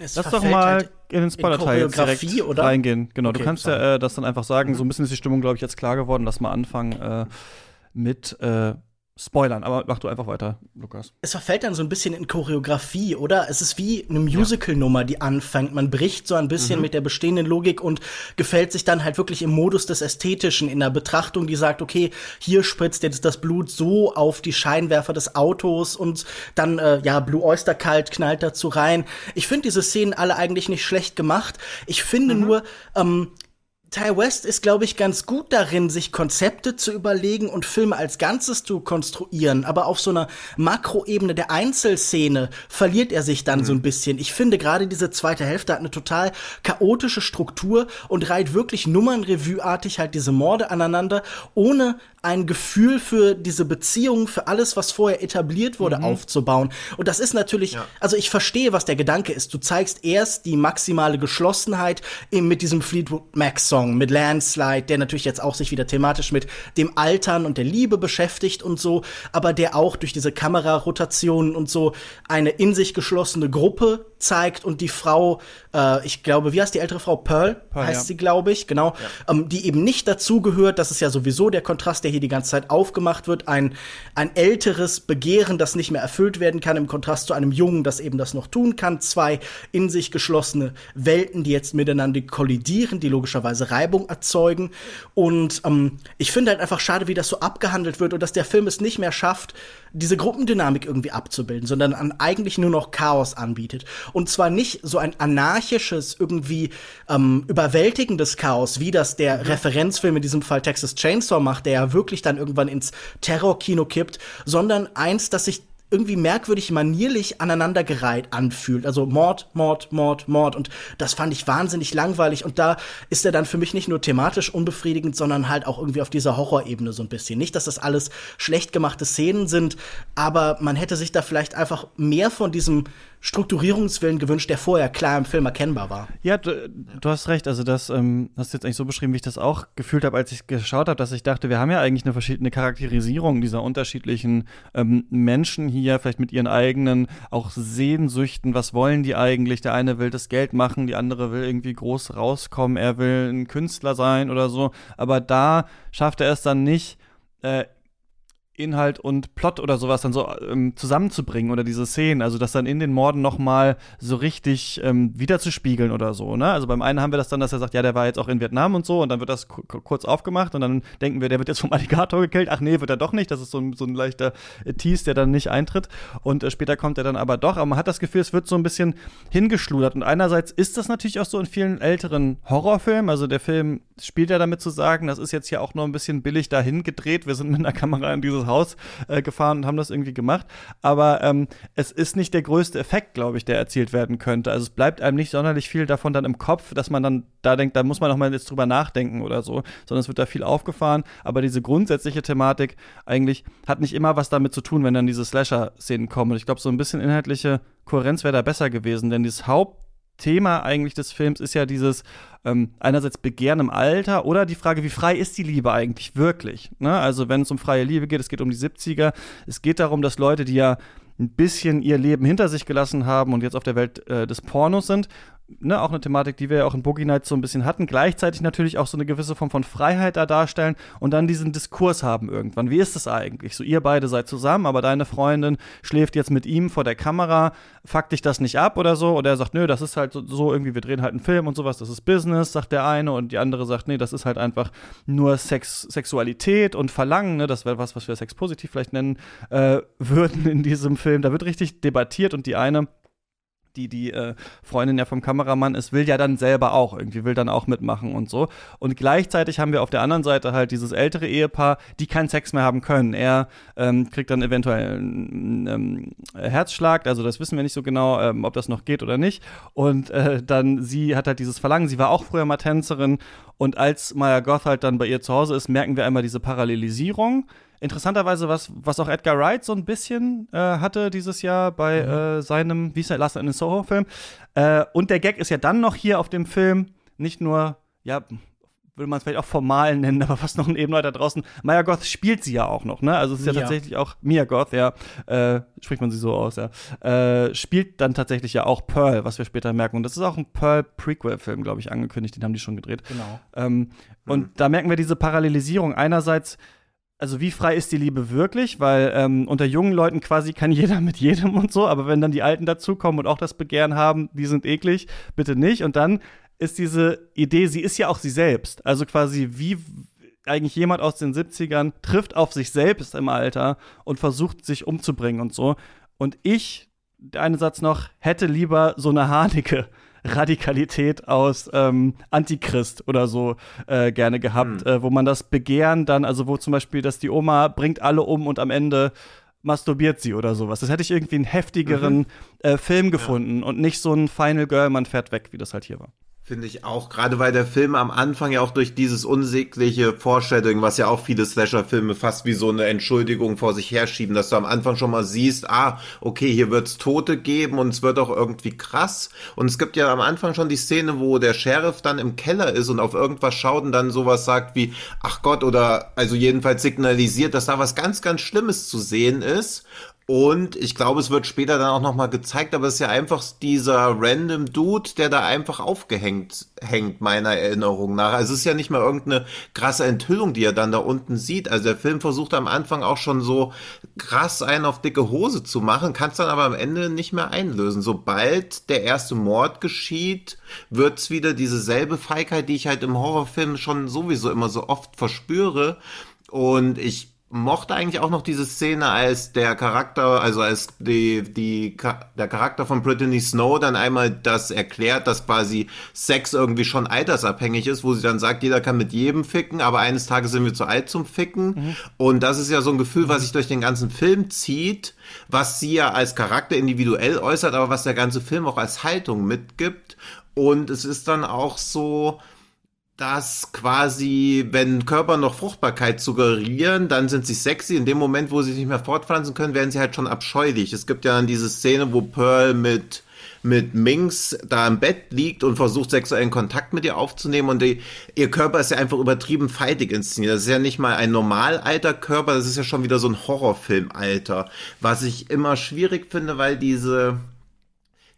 Es Lass doch mal halt in den Spoiler-Teil direkt oder? reingehen. Genau, okay, du kannst sorry. ja äh, das dann einfach sagen. Mhm. So ein bisschen ist die Stimmung, glaube ich, jetzt klar geworden. Lass mal anfangen äh, mit äh, spoilern, aber mach du einfach weiter, Lukas. Es verfällt dann so ein bisschen in Choreografie, oder? Es ist wie eine Musical-Nummer, die anfängt. Man bricht so ein bisschen mhm. mit der bestehenden Logik und gefällt sich dann halt wirklich im Modus des Ästhetischen, in der Betrachtung, die sagt, okay, hier spritzt jetzt das Blut so auf die Scheinwerfer des Autos und dann, äh, ja, Blue Oyster kalt knallt dazu rein. Ich finde diese Szenen alle eigentlich nicht schlecht gemacht. Ich finde mhm. nur, ähm, Ty West ist, glaube ich, ganz gut darin, sich Konzepte zu überlegen und Filme als Ganzes zu konstruieren. Aber auf so einer Makroebene der Einzelszene verliert er sich dann mhm. so ein bisschen. Ich finde gerade diese zweite Hälfte hat eine total chaotische Struktur und reiht wirklich Nummernrevue-artig halt diese Morde aneinander, ohne ein Gefühl für diese Beziehung, für alles, was vorher etabliert wurde, mhm. aufzubauen. Und das ist natürlich, ja. also ich verstehe, was der Gedanke ist. Du zeigst erst die maximale Geschlossenheit eben mit diesem Fleetwood Mac Song, mit Landslide, der natürlich jetzt auch sich wieder thematisch mit dem Altern und der Liebe beschäftigt und so, aber der auch durch diese Kamerarotationen und so eine in sich geschlossene Gruppe zeigt und die Frau, äh, ich glaube, wie heißt die ältere Frau? Pearl, Pearl heißt ja. sie, glaube ich, genau, ja. ähm, die eben nicht dazu gehört. Das ist ja sowieso der Kontrast, der hier die ganze Zeit aufgemacht wird. Ein, ein älteres Begehren, das nicht mehr erfüllt werden kann, im Kontrast zu einem Jungen, das eben das noch tun kann. Zwei in sich geschlossene Welten, die jetzt miteinander kollidieren, die logischerweise Reibung erzeugen. Und ähm, ich finde halt einfach schade, wie das so abgehandelt wird und dass der Film es nicht mehr schafft, diese Gruppendynamik irgendwie abzubilden, sondern an eigentlich nur noch Chaos anbietet. Und zwar nicht so ein anarchisches, irgendwie ähm, überwältigendes Chaos, wie das der mhm. Referenzfilm in diesem Fall Texas Chainsaw macht, der ja wirklich dann irgendwann ins Terrorkino kippt, sondern eins, das sich irgendwie merkwürdig manierlich aneinandergereiht anfühlt. Also Mord, Mord, Mord, Mord. Und das fand ich wahnsinnig langweilig. Und da ist er dann für mich nicht nur thematisch unbefriedigend, sondern halt auch irgendwie auf dieser Horrorebene so ein bisschen. Nicht, dass das alles schlecht gemachte Szenen sind, aber man hätte sich da vielleicht einfach mehr von diesem Strukturierungswillen gewünscht, der vorher klar im Film erkennbar war. Ja, du, du hast recht. Also das ähm, hast du jetzt eigentlich so beschrieben, wie ich das auch gefühlt habe, als ich geschaut habe, dass ich dachte, wir haben ja eigentlich eine verschiedene Charakterisierung dieser unterschiedlichen ähm, Menschen hier, vielleicht mit ihren eigenen auch Sehnsüchten. Was wollen die eigentlich? Der eine will das Geld machen, die andere will irgendwie groß rauskommen, er will ein Künstler sein oder so. Aber da schafft er es dann nicht, äh, Inhalt und Plot oder sowas dann so ähm, zusammenzubringen oder diese Szenen, also das dann in den Morden nochmal so richtig ähm, wiederzuspiegeln oder so, ne? Also beim einen haben wir das dann, dass er sagt, ja, der war jetzt auch in Vietnam und so und dann wird das kurz aufgemacht und dann denken wir, der wird jetzt vom Alligator gekillt, ach nee, wird er doch nicht, das ist so ein, so ein leichter äh, Tease, der dann nicht eintritt. Und äh, später kommt er dann aber doch, aber man hat das Gefühl, es wird so ein bisschen hingeschludert. Und einerseits ist das natürlich auch so in vielen älteren Horrorfilmen, also der Film spielt ja damit zu sagen, das ist jetzt hier auch nur ein bisschen billig dahin gedreht, wir sind mit einer Kamera in dieses Haus äh, gefahren und haben das irgendwie gemacht. Aber ähm, es ist nicht der größte Effekt, glaube ich, der erzielt werden könnte. Also es bleibt einem nicht sonderlich viel davon dann im Kopf, dass man dann da denkt, da muss man noch mal jetzt drüber nachdenken oder so, sondern es wird da viel aufgefahren. Aber diese grundsätzliche Thematik eigentlich hat nicht immer was damit zu tun, wenn dann diese Slasher-Szenen kommen. Und ich glaube, so ein bisschen inhaltliche Kohärenz wäre da besser gewesen, denn dieses Haupt Thema eigentlich des Films ist ja dieses ähm, einerseits Begehren im Alter oder die Frage, wie frei ist die Liebe eigentlich wirklich? Ne? Also wenn es um freie Liebe geht, es geht um die 70er, es geht darum, dass Leute, die ja ein bisschen ihr Leben hinter sich gelassen haben und jetzt auf der Welt äh, des Pornos sind ne, auch eine Thematik, die wir ja auch in Boogie Nights so ein bisschen hatten, gleichzeitig natürlich auch so eine gewisse Form von Freiheit da darstellen und dann diesen Diskurs haben irgendwann. Wie ist es eigentlich? So, ihr beide seid zusammen, aber deine Freundin schläft jetzt mit ihm vor der Kamera, fuckt dich das nicht ab oder so? Oder er sagt, nö, das ist halt so, so irgendwie, wir drehen halt einen Film und sowas, das ist Business, sagt der eine und die andere sagt, nee, das ist halt einfach nur Sex, Sexualität und Verlangen, ne? Das wäre was, was wir Sex positiv vielleicht nennen äh, würden in diesem Film. Da wird richtig debattiert und die eine die die äh, Freundin ja vom Kameramann ist, will ja dann selber auch irgendwie, will dann auch mitmachen und so. Und gleichzeitig haben wir auf der anderen Seite halt dieses ältere Ehepaar, die keinen Sex mehr haben können. Er ähm, kriegt dann eventuell einen ähm, Herzschlag, also das wissen wir nicht so genau, ähm, ob das noch geht oder nicht. Und äh, dann sie hat halt dieses Verlangen, sie war auch früher mal Tänzerin und als Maya Goth halt dann bei ihr zu Hause ist, merken wir einmal diese Parallelisierung interessanterweise was, was auch Edgar Wright so ein bisschen äh, hatte dieses Jahr bei mhm. äh, seinem, wie ist der, Last in Soho-Film. Äh, und der Gag ist ja dann noch hier auf dem Film nicht nur, ja, würde man es vielleicht auch formal nennen, aber fast noch ein Eben weiter draußen. Maya Goth spielt sie ja auch noch, ne? Also es ist ja, ja. tatsächlich auch Mia Goth, ja, äh, spricht man sie so aus, ja. Äh, spielt dann tatsächlich ja auch Pearl, was wir später merken. Und das ist auch ein Pearl-Prequel-Film, glaube ich, angekündigt, den haben die schon gedreht. Genau. Ähm, mhm. Und da merken wir diese Parallelisierung. Einerseits also wie frei ist die Liebe wirklich? Weil ähm, unter jungen Leuten quasi kann jeder mit jedem und so, aber wenn dann die Alten dazukommen und auch das Begehren haben, die sind eklig, bitte nicht. Und dann ist diese Idee, sie ist ja auch sie selbst. Also quasi wie eigentlich jemand aus den 70ern trifft auf sich selbst im Alter und versucht sich umzubringen und so. Und ich, der eine Satz noch, hätte lieber so eine Haneke Radikalität aus ähm, Antichrist oder so äh, gerne gehabt, mhm. äh, wo man das Begehren dann, also wo zum Beispiel, dass die Oma bringt alle um und am Ende masturbiert sie oder sowas. Das hätte ich irgendwie einen heftigeren mhm. äh, Film gefunden ja. und nicht so ein Final Girl, man fährt weg, wie das halt hier war. Finde ich auch, gerade weil der Film am Anfang ja auch durch dieses unsägliche Foreshadowing, was ja auch viele Slasher-Filme fast wie so eine Entschuldigung vor sich herschieben, dass du am Anfang schon mal siehst, ah, okay, hier wird's Tote geben und es wird auch irgendwie krass. Und es gibt ja am Anfang schon die Szene, wo der Sheriff dann im Keller ist und auf irgendwas schaut und dann sowas sagt wie, ach Gott, oder also jedenfalls signalisiert, dass da was ganz, ganz Schlimmes zu sehen ist. Und ich glaube, es wird später dann auch nochmal gezeigt, aber es ist ja einfach dieser random Dude, der da einfach aufgehängt hängt, meiner Erinnerung nach. Also es ist ja nicht mal irgendeine krasse Enthüllung, die er dann da unten sieht. Also der Film versucht am Anfang auch schon so krass einen auf dicke Hose zu machen, kann es dann aber am Ende nicht mehr einlösen. Sobald der erste Mord geschieht, wird's wieder dieselbe Feigheit, die ich halt im Horrorfilm schon sowieso immer so oft verspüre. Und ich mochte eigentlich auch noch diese Szene, als der Charakter, also als die, die, der Charakter von Brittany Snow dann einmal das erklärt, dass quasi Sex irgendwie schon altersabhängig ist, wo sie dann sagt, jeder kann mit jedem ficken, aber eines Tages sind wir zu alt zum Ficken. Mhm. Und das ist ja so ein Gefühl, was sich durch den ganzen Film zieht, was sie ja als Charakter individuell äußert, aber was der ganze Film auch als Haltung mitgibt. Und es ist dann auch so, dass quasi, wenn Körper noch Fruchtbarkeit suggerieren, dann sind sie sexy. In dem Moment, wo sie sich nicht mehr fortpflanzen können, werden sie halt schon abscheulich. Es gibt ja dann diese Szene, wo Pearl mit mit Minx da im Bett liegt und versucht sexuellen Kontakt mit ihr aufzunehmen und die, ihr Körper ist ja einfach übertrieben feitig inszeniert. Das ist ja nicht mal ein normal alter Körper, das ist ja schon wieder so ein Horrorfilm-Alter. Was ich immer schwierig finde, weil diese,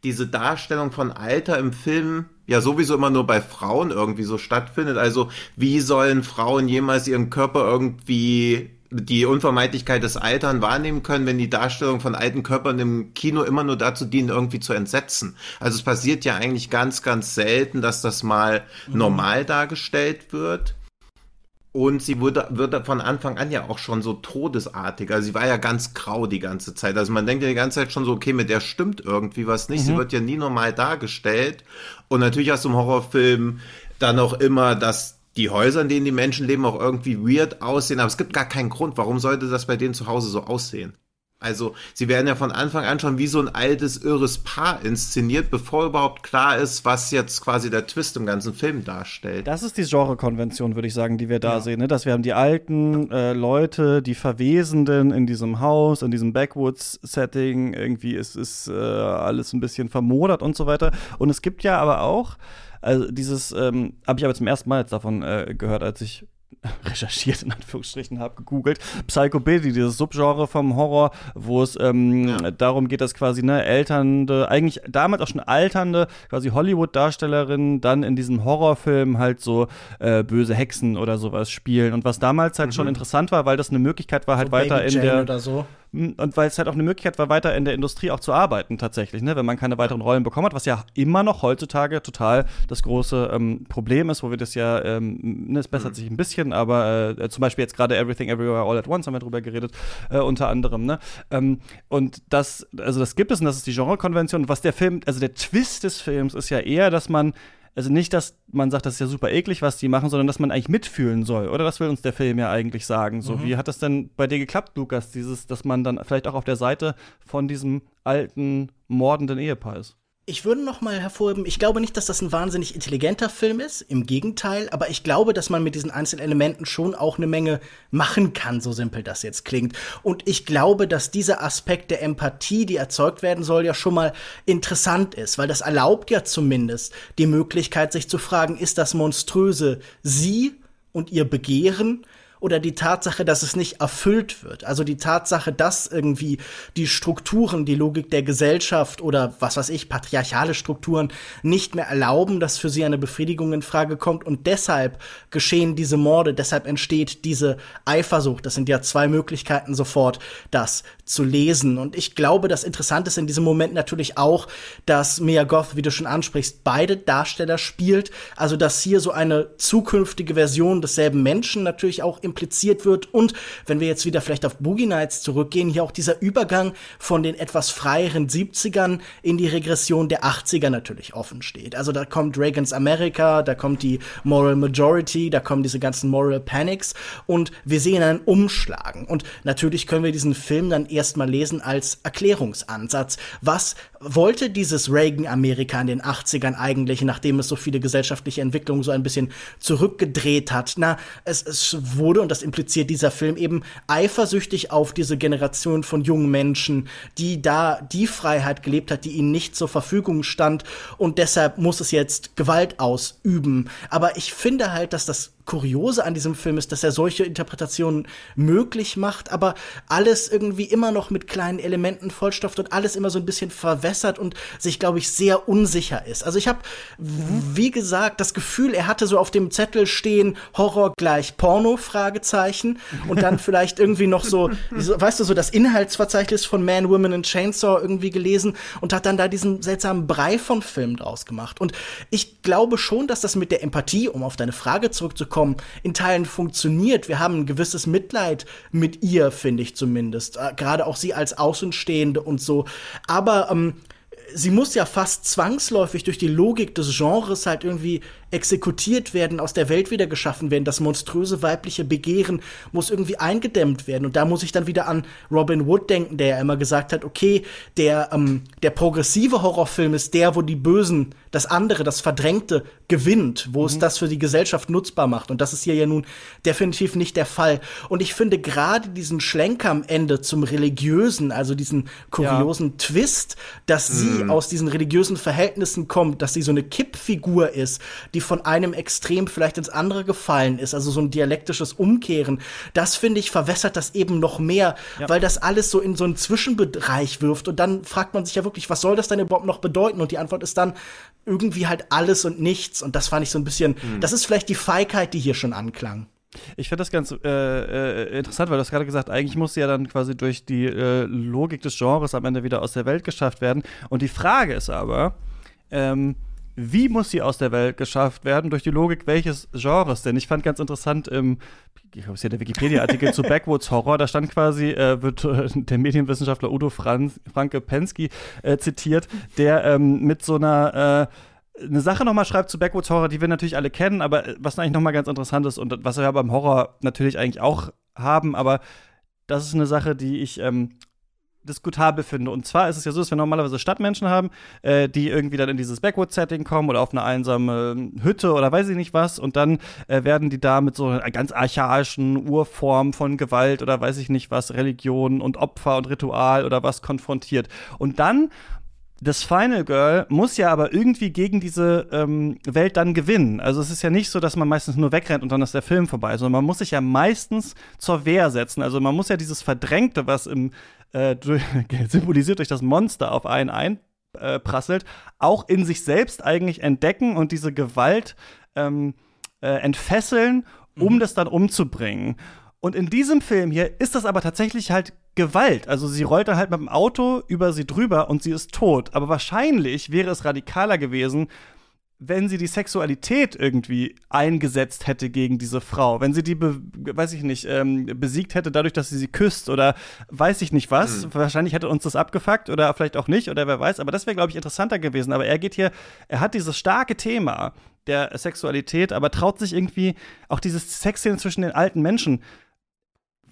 diese Darstellung von Alter im Film ja sowieso immer nur bei Frauen irgendwie so stattfindet. Also wie sollen Frauen jemals ihren Körper irgendwie die Unvermeidlichkeit des Altern wahrnehmen können, wenn die Darstellung von alten Körpern im Kino immer nur dazu dienen, irgendwie zu entsetzen. Also es passiert ja eigentlich ganz, ganz selten, dass das mal mhm. normal dargestellt wird. Und sie wurde, wird von Anfang an ja auch schon so todesartig. Also sie war ja ganz grau die ganze Zeit. Also man denkt ja die ganze Zeit schon so, okay, mit der stimmt irgendwie was nicht. Mhm. Sie wird ja nie normal dargestellt. Und natürlich hast du im Horrorfilm dann auch immer, dass die Häuser, in denen die Menschen leben, auch irgendwie weird aussehen. Aber es gibt gar keinen Grund. Warum sollte das bei denen zu Hause so aussehen? Also sie werden ja von Anfang an schon wie so ein altes, irres Paar inszeniert, bevor überhaupt klar ist, was jetzt quasi der Twist im ganzen Film darstellt. Das ist die Genrekonvention, würde ich sagen, die wir da ja. sehen. Ne? Dass wir haben die alten äh, Leute, die Verwesenden in diesem Haus, in diesem Backwoods-Setting. Irgendwie ist, ist äh, alles ein bisschen vermodert und so weiter. Und es gibt ja aber auch also dieses ähm, habe ich aber zum ersten Mal jetzt davon äh, gehört, als ich recherchiert, in Anführungsstrichen, habe gegoogelt. Psychobilly, dieses Subgenre vom Horror, wo es ähm, ja. darum geht, dass quasi ne, elternde, eigentlich damals auch schon alternde, quasi Hollywood-Darstellerinnen dann in diesem Horrorfilm halt so äh, böse Hexen oder sowas spielen. Und was damals halt mhm. schon interessant war, weil das eine Möglichkeit war, halt so weiter in der. Oder so. Und weil es halt auch eine Möglichkeit war, weiter in der Industrie auch zu arbeiten, tatsächlich, ne? wenn man keine weiteren Rollen bekommen hat, was ja immer noch heutzutage total das große ähm, Problem ist, wo wir das ja, ähm, ne, es bessert mhm. sich ein bisschen, aber äh, zum Beispiel jetzt gerade Everything Everywhere All at Once haben wir drüber geredet, äh, unter anderem. Ne? Ähm, und das, also das gibt es und das ist die Genrekonvention. Und was der Film, also der Twist des Films ist ja eher, dass man also nicht, dass man sagt, das ist ja super eklig, was die machen, sondern dass man eigentlich mitfühlen soll. Oder das will uns der Film ja eigentlich sagen. So, mhm. wie hat das denn bei dir geklappt, Lukas, dieses, dass man dann vielleicht auch auf der Seite von diesem alten, mordenden Ehepaar ist? Ich würde noch mal hervorheben, ich glaube nicht, dass das ein wahnsinnig intelligenter Film ist, im Gegenteil, aber ich glaube, dass man mit diesen einzelnen Elementen schon auch eine Menge machen kann, so simpel das jetzt klingt. Und ich glaube, dass dieser Aspekt der Empathie, die erzeugt werden soll, ja schon mal interessant ist, weil das erlaubt ja zumindest die Möglichkeit, sich zu fragen, ist das Monströse sie und ihr Begehren oder die Tatsache, dass es nicht erfüllt wird. Also die Tatsache, dass irgendwie die Strukturen, die Logik der Gesellschaft oder was weiß ich, patriarchale Strukturen nicht mehr erlauben, dass für sie eine Befriedigung in Frage kommt und deshalb geschehen diese Morde, deshalb entsteht diese Eifersucht. Das sind ja zwei Möglichkeiten sofort, das zu lesen. Und ich glaube, das Interessante ist in diesem Moment natürlich auch, dass Mia Goth, wie du schon ansprichst, beide Darsteller spielt. Also, dass hier so eine zukünftige Version desselben Menschen natürlich auch impliziert wird. Und wenn wir jetzt wieder vielleicht auf Boogie Nights zurückgehen, hier auch dieser Übergang von den etwas freieren 70ern in die Regression der 80er natürlich offen steht. Also, da kommt Reagans America, da kommt die Moral Majority, da kommen diese ganzen Moral Panics und wir sehen einen Umschlagen. Und natürlich können wir diesen Film dann erstmal lesen als Erklärungsansatz. Was wollte dieses Reagan-Amerika in den 80ern eigentlich, nachdem es so viele gesellschaftliche Entwicklungen so ein bisschen zurückgedreht hat? Na, es, es wurde, und das impliziert dieser Film eben, eifersüchtig auf diese Generation von jungen Menschen, die da die Freiheit gelebt hat, die ihnen nicht zur Verfügung stand und deshalb muss es jetzt Gewalt ausüben. Aber ich finde halt, dass das Kuriose an diesem Film ist, dass er solche Interpretationen möglich macht, aber alles irgendwie immer noch mit kleinen Elementen vollstopft und alles immer so ein bisschen verwässert und sich, glaube ich, sehr unsicher ist. Also ich habe, wie gesagt, das Gefühl, er hatte so auf dem Zettel stehen Horror gleich Porno Fragezeichen und dann vielleicht irgendwie noch so, weißt du, so das Inhaltsverzeichnis von Man, Women and Chainsaw irgendwie gelesen und hat dann da diesen seltsamen Brei von Film draus gemacht. Und ich glaube schon, dass das mit der Empathie, um auf deine Frage zurückzukommen, bekommen, in Teilen funktioniert. Wir haben ein gewisses Mitleid mit ihr, finde ich zumindest. Äh, Gerade auch sie als Außenstehende und so. Aber ähm, sie muss ja fast zwangsläufig durch die Logik des Genres halt irgendwie exekutiert werden, aus der Welt wieder geschaffen werden. Das monströse weibliche Begehren muss irgendwie eingedämmt werden. Und da muss ich dann wieder an Robin Wood denken, der ja immer gesagt hat, okay, der, ähm, der progressive Horrorfilm ist der, wo die Bösen, das andere, das Verdrängte gewinnt, wo mhm. es das für die Gesellschaft nutzbar macht. Und das ist hier ja nun definitiv nicht der Fall. Und ich finde gerade diesen Schlenker am Ende zum Religiösen, also diesen kuriosen ja. Twist, dass mhm. sie aus diesen religiösen Verhältnissen kommt, dass sie so eine Kippfigur ist, die von einem Extrem vielleicht ins andere gefallen ist, also so ein dialektisches Umkehren, das finde ich verwässert das eben noch mehr, ja. weil das alles so in so einen Zwischenbereich wirft und dann fragt man sich ja wirklich, was soll das denn überhaupt noch bedeuten? Und die Antwort ist dann irgendwie halt alles und nichts und das fand ich so ein bisschen, mhm. das ist vielleicht die Feigheit, die hier schon anklang. Ich finde das ganz äh, äh, interessant, weil du hast gerade gesagt, eigentlich muss sie ja dann quasi durch die äh, Logik des Genres am Ende wieder aus der Welt geschafft werden. Und die Frage ist aber, ähm, wie muss sie aus der Welt geschafft werden? Durch die Logik welches Genres? Denn ich fand ganz interessant im, ich glaube, es ist ja der Wikipedia-Artikel zu Backwoods Horror, da stand quasi, äh, wird äh, der Medienwissenschaftler Udo Franz, Franke Pensky äh, zitiert, der ähm, mit so einer äh, eine Sache nochmal schreibt zu Backwoods Horror, die wir natürlich alle kennen, aber äh, was eigentlich nochmal ganz interessant ist und was wir ja beim Horror natürlich eigentlich auch haben, aber das ist eine Sache, die ich ähm, diskutabel finde. Und zwar ist es ja so, dass wir normalerweise Stadtmenschen haben, äh, die irgendwie dann in dieses Backwoods-Setting kommen oder auf eine einsame Hütte oder weiß ich nicht was. Und dann äh, werden die da mit so einer ganz archaischen Urform von Gewalt oder weiß ich nicht was, Religion und Opfer und Ritual oder was konfrontiert. Und dann das Final Girl muss ja aber irgendwie gegen diese ähm, Welt dann gewinnen. Also es ist ja nicht so, dass man meistens nur wegrennt und dann ist der Film vorbei, sondern man muss sich ja meistens zur Wehr setzen. Also man muss ja dieses Verdrängte, was im äh, symbolisiert durch das Monster auf einen einprasselt, auch in sich selbst eigentlich entdecken und diese Gewalt ähm, äh, entfesseln, um mhm. das dann umzubringen. Und in diesem Film hier ist das aber tatsächlich halt Gewalt. Also sie rollt dann halt mit dem Auto über sie drüber und sie ist tot. Aber wahrscheinlich wäre es radikaler gewesen, wenn sie die Sexualität irgendwie eingesetzt hätte gegen diese Frau, wenn sie die, weiß ich nicht, ähm, besiegt hätte dadurch, dass sie sie küsst oder weiß ich nicht was. Mhm. Wahrscheinlich hätte uns das abgefuckt oder vielleicht auch nicht oder wer weiß. Aber das wäre, glaube ich, interessanter gewesen. Aber er geht hier, er hat dieses starke Thema der Sexualität, aber traut sich irgendwie auch dieses Sexszene zwischen den alten Menschen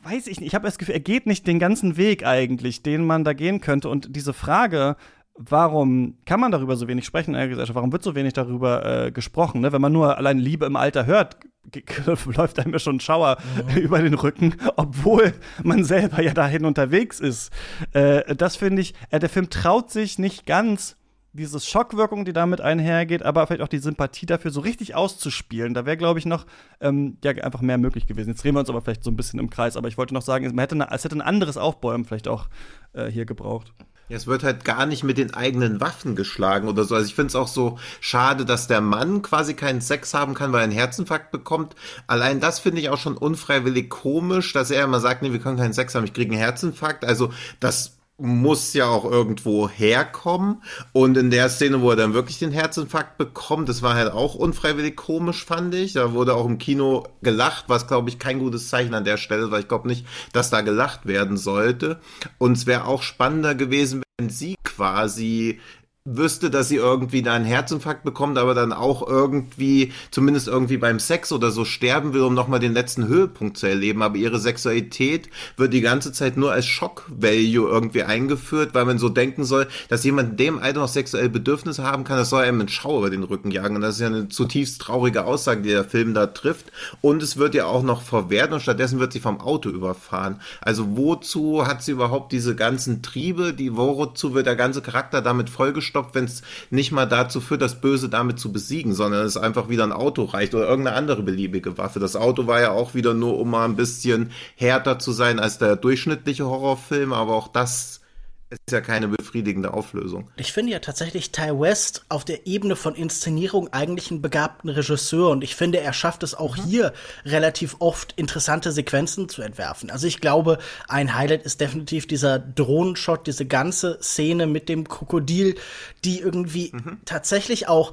weiß ich nicht, ich habe das Gefühl, er geht nicht den ganzen Weg eigentlich, den man da gehen könnte. Und diese Frage, warum kann man darüber so wenig sprechen in der Gesellschaft? Warum wird so wenig darüber äh, gesprochen? Ne? Wenn man nur allein Liebe im Alter hört, läuft einem ja schon ein Schauer mhm. über den Rücken, obwohl man selber ja dahin unterwegs ist. Äh, das finde ich, äh, der Film traut sich nicht ganz, diese Schockwirkung, die damit einhergeht, aber vielleicht auch die Sympathie dafür so richtig auszuspielen. Da wäre, glaube ich, noch ähm, ja, einfach mehr möglich gewesen. Jetzt drehen wir uns aber vielleicht so ein bisschen im Kreis, aber ich wollte noch sagen, man hätte eine, es hätte ein anderes Aufbäumen vielleicht auch äh, hier gebraucht. Es wird halt gar nicht mit den eigenen Waffen geschlagen oder so. Also ich finde es auch so schade, dass der Mann quasi keinen Sex haben kann, weil er einen Herzinfarkt bekommt. Allein das finde ich auch schon unfreiwillig komisch, dass er immer sagt, nee, wir können keinen Sex haben, ich kriege einen Herzinfarkt. Also das muss ja auch irgendwo herkommen. Und in der Szene, wo er dann wirklich den Herzinfarkt bekommt, das war halt auch unfreiwillig komisch, fand ich. Da wurde auch im Kino gelacht, was, glaube ich, kein gutes Zeichen an der Stelle, weil ich glaube nicht, dass da gelacht werden sollte. Und es wäre auch spannender gewesen, wenn sie quasi wüsste, dass sie irgendwie da einen Herzinfarkt bekommt, aber dann auch irgendwie, zumindest irgendwie beim Sex oder so sterben will, um nochmal den letzten Höhepunkt zu erleben. Aber ihre Sexualität wird die ganze Zeit nur als Shock-Value irgendwie eingeführt, weil man so denken soll, dass jemand dem Alter noch sexuelle Bedürfnisse haben kann, das soll einem einen Schauer über den Rücken jagen. Und das ist ja eine zutiefst traurige Aussage, die der Film da trifft. Und es wird ja auch noch verwehrt und stattdessen wird sie vom Auto überfahren. Also wozu hat sie überhaupt diese ganzen Triebe? Die, wozu wird der ganze Charakter damit vollgestellt? Gestoppt, wenn es nicht mal dazu führt, das Böse damit zu besiegen, sondern es einfach wieder ein Auto reicht oder irgendeine andere beliebige Waffe. Das Auto war ja auch wieder nur, um mal ein bisschen härter zu sein als der durchschnittliche Horrorfilm, aber auch das ist ja keine befriedigende Auflösung. Ich finde ja tatsächlich Ty West auf der Ebene von Inszenierung eigentlich einen begabten Regisseur und ich finde, er schafft es auch mhm. hier relativ oft interessante Sequenzen zu entwerfen. Also ich glaube, ein Highlight ist definitiv dieser Drohnenshot, diese ganze Szene mit dem Krokodil, die irgendwie mhm. tatsächlich auch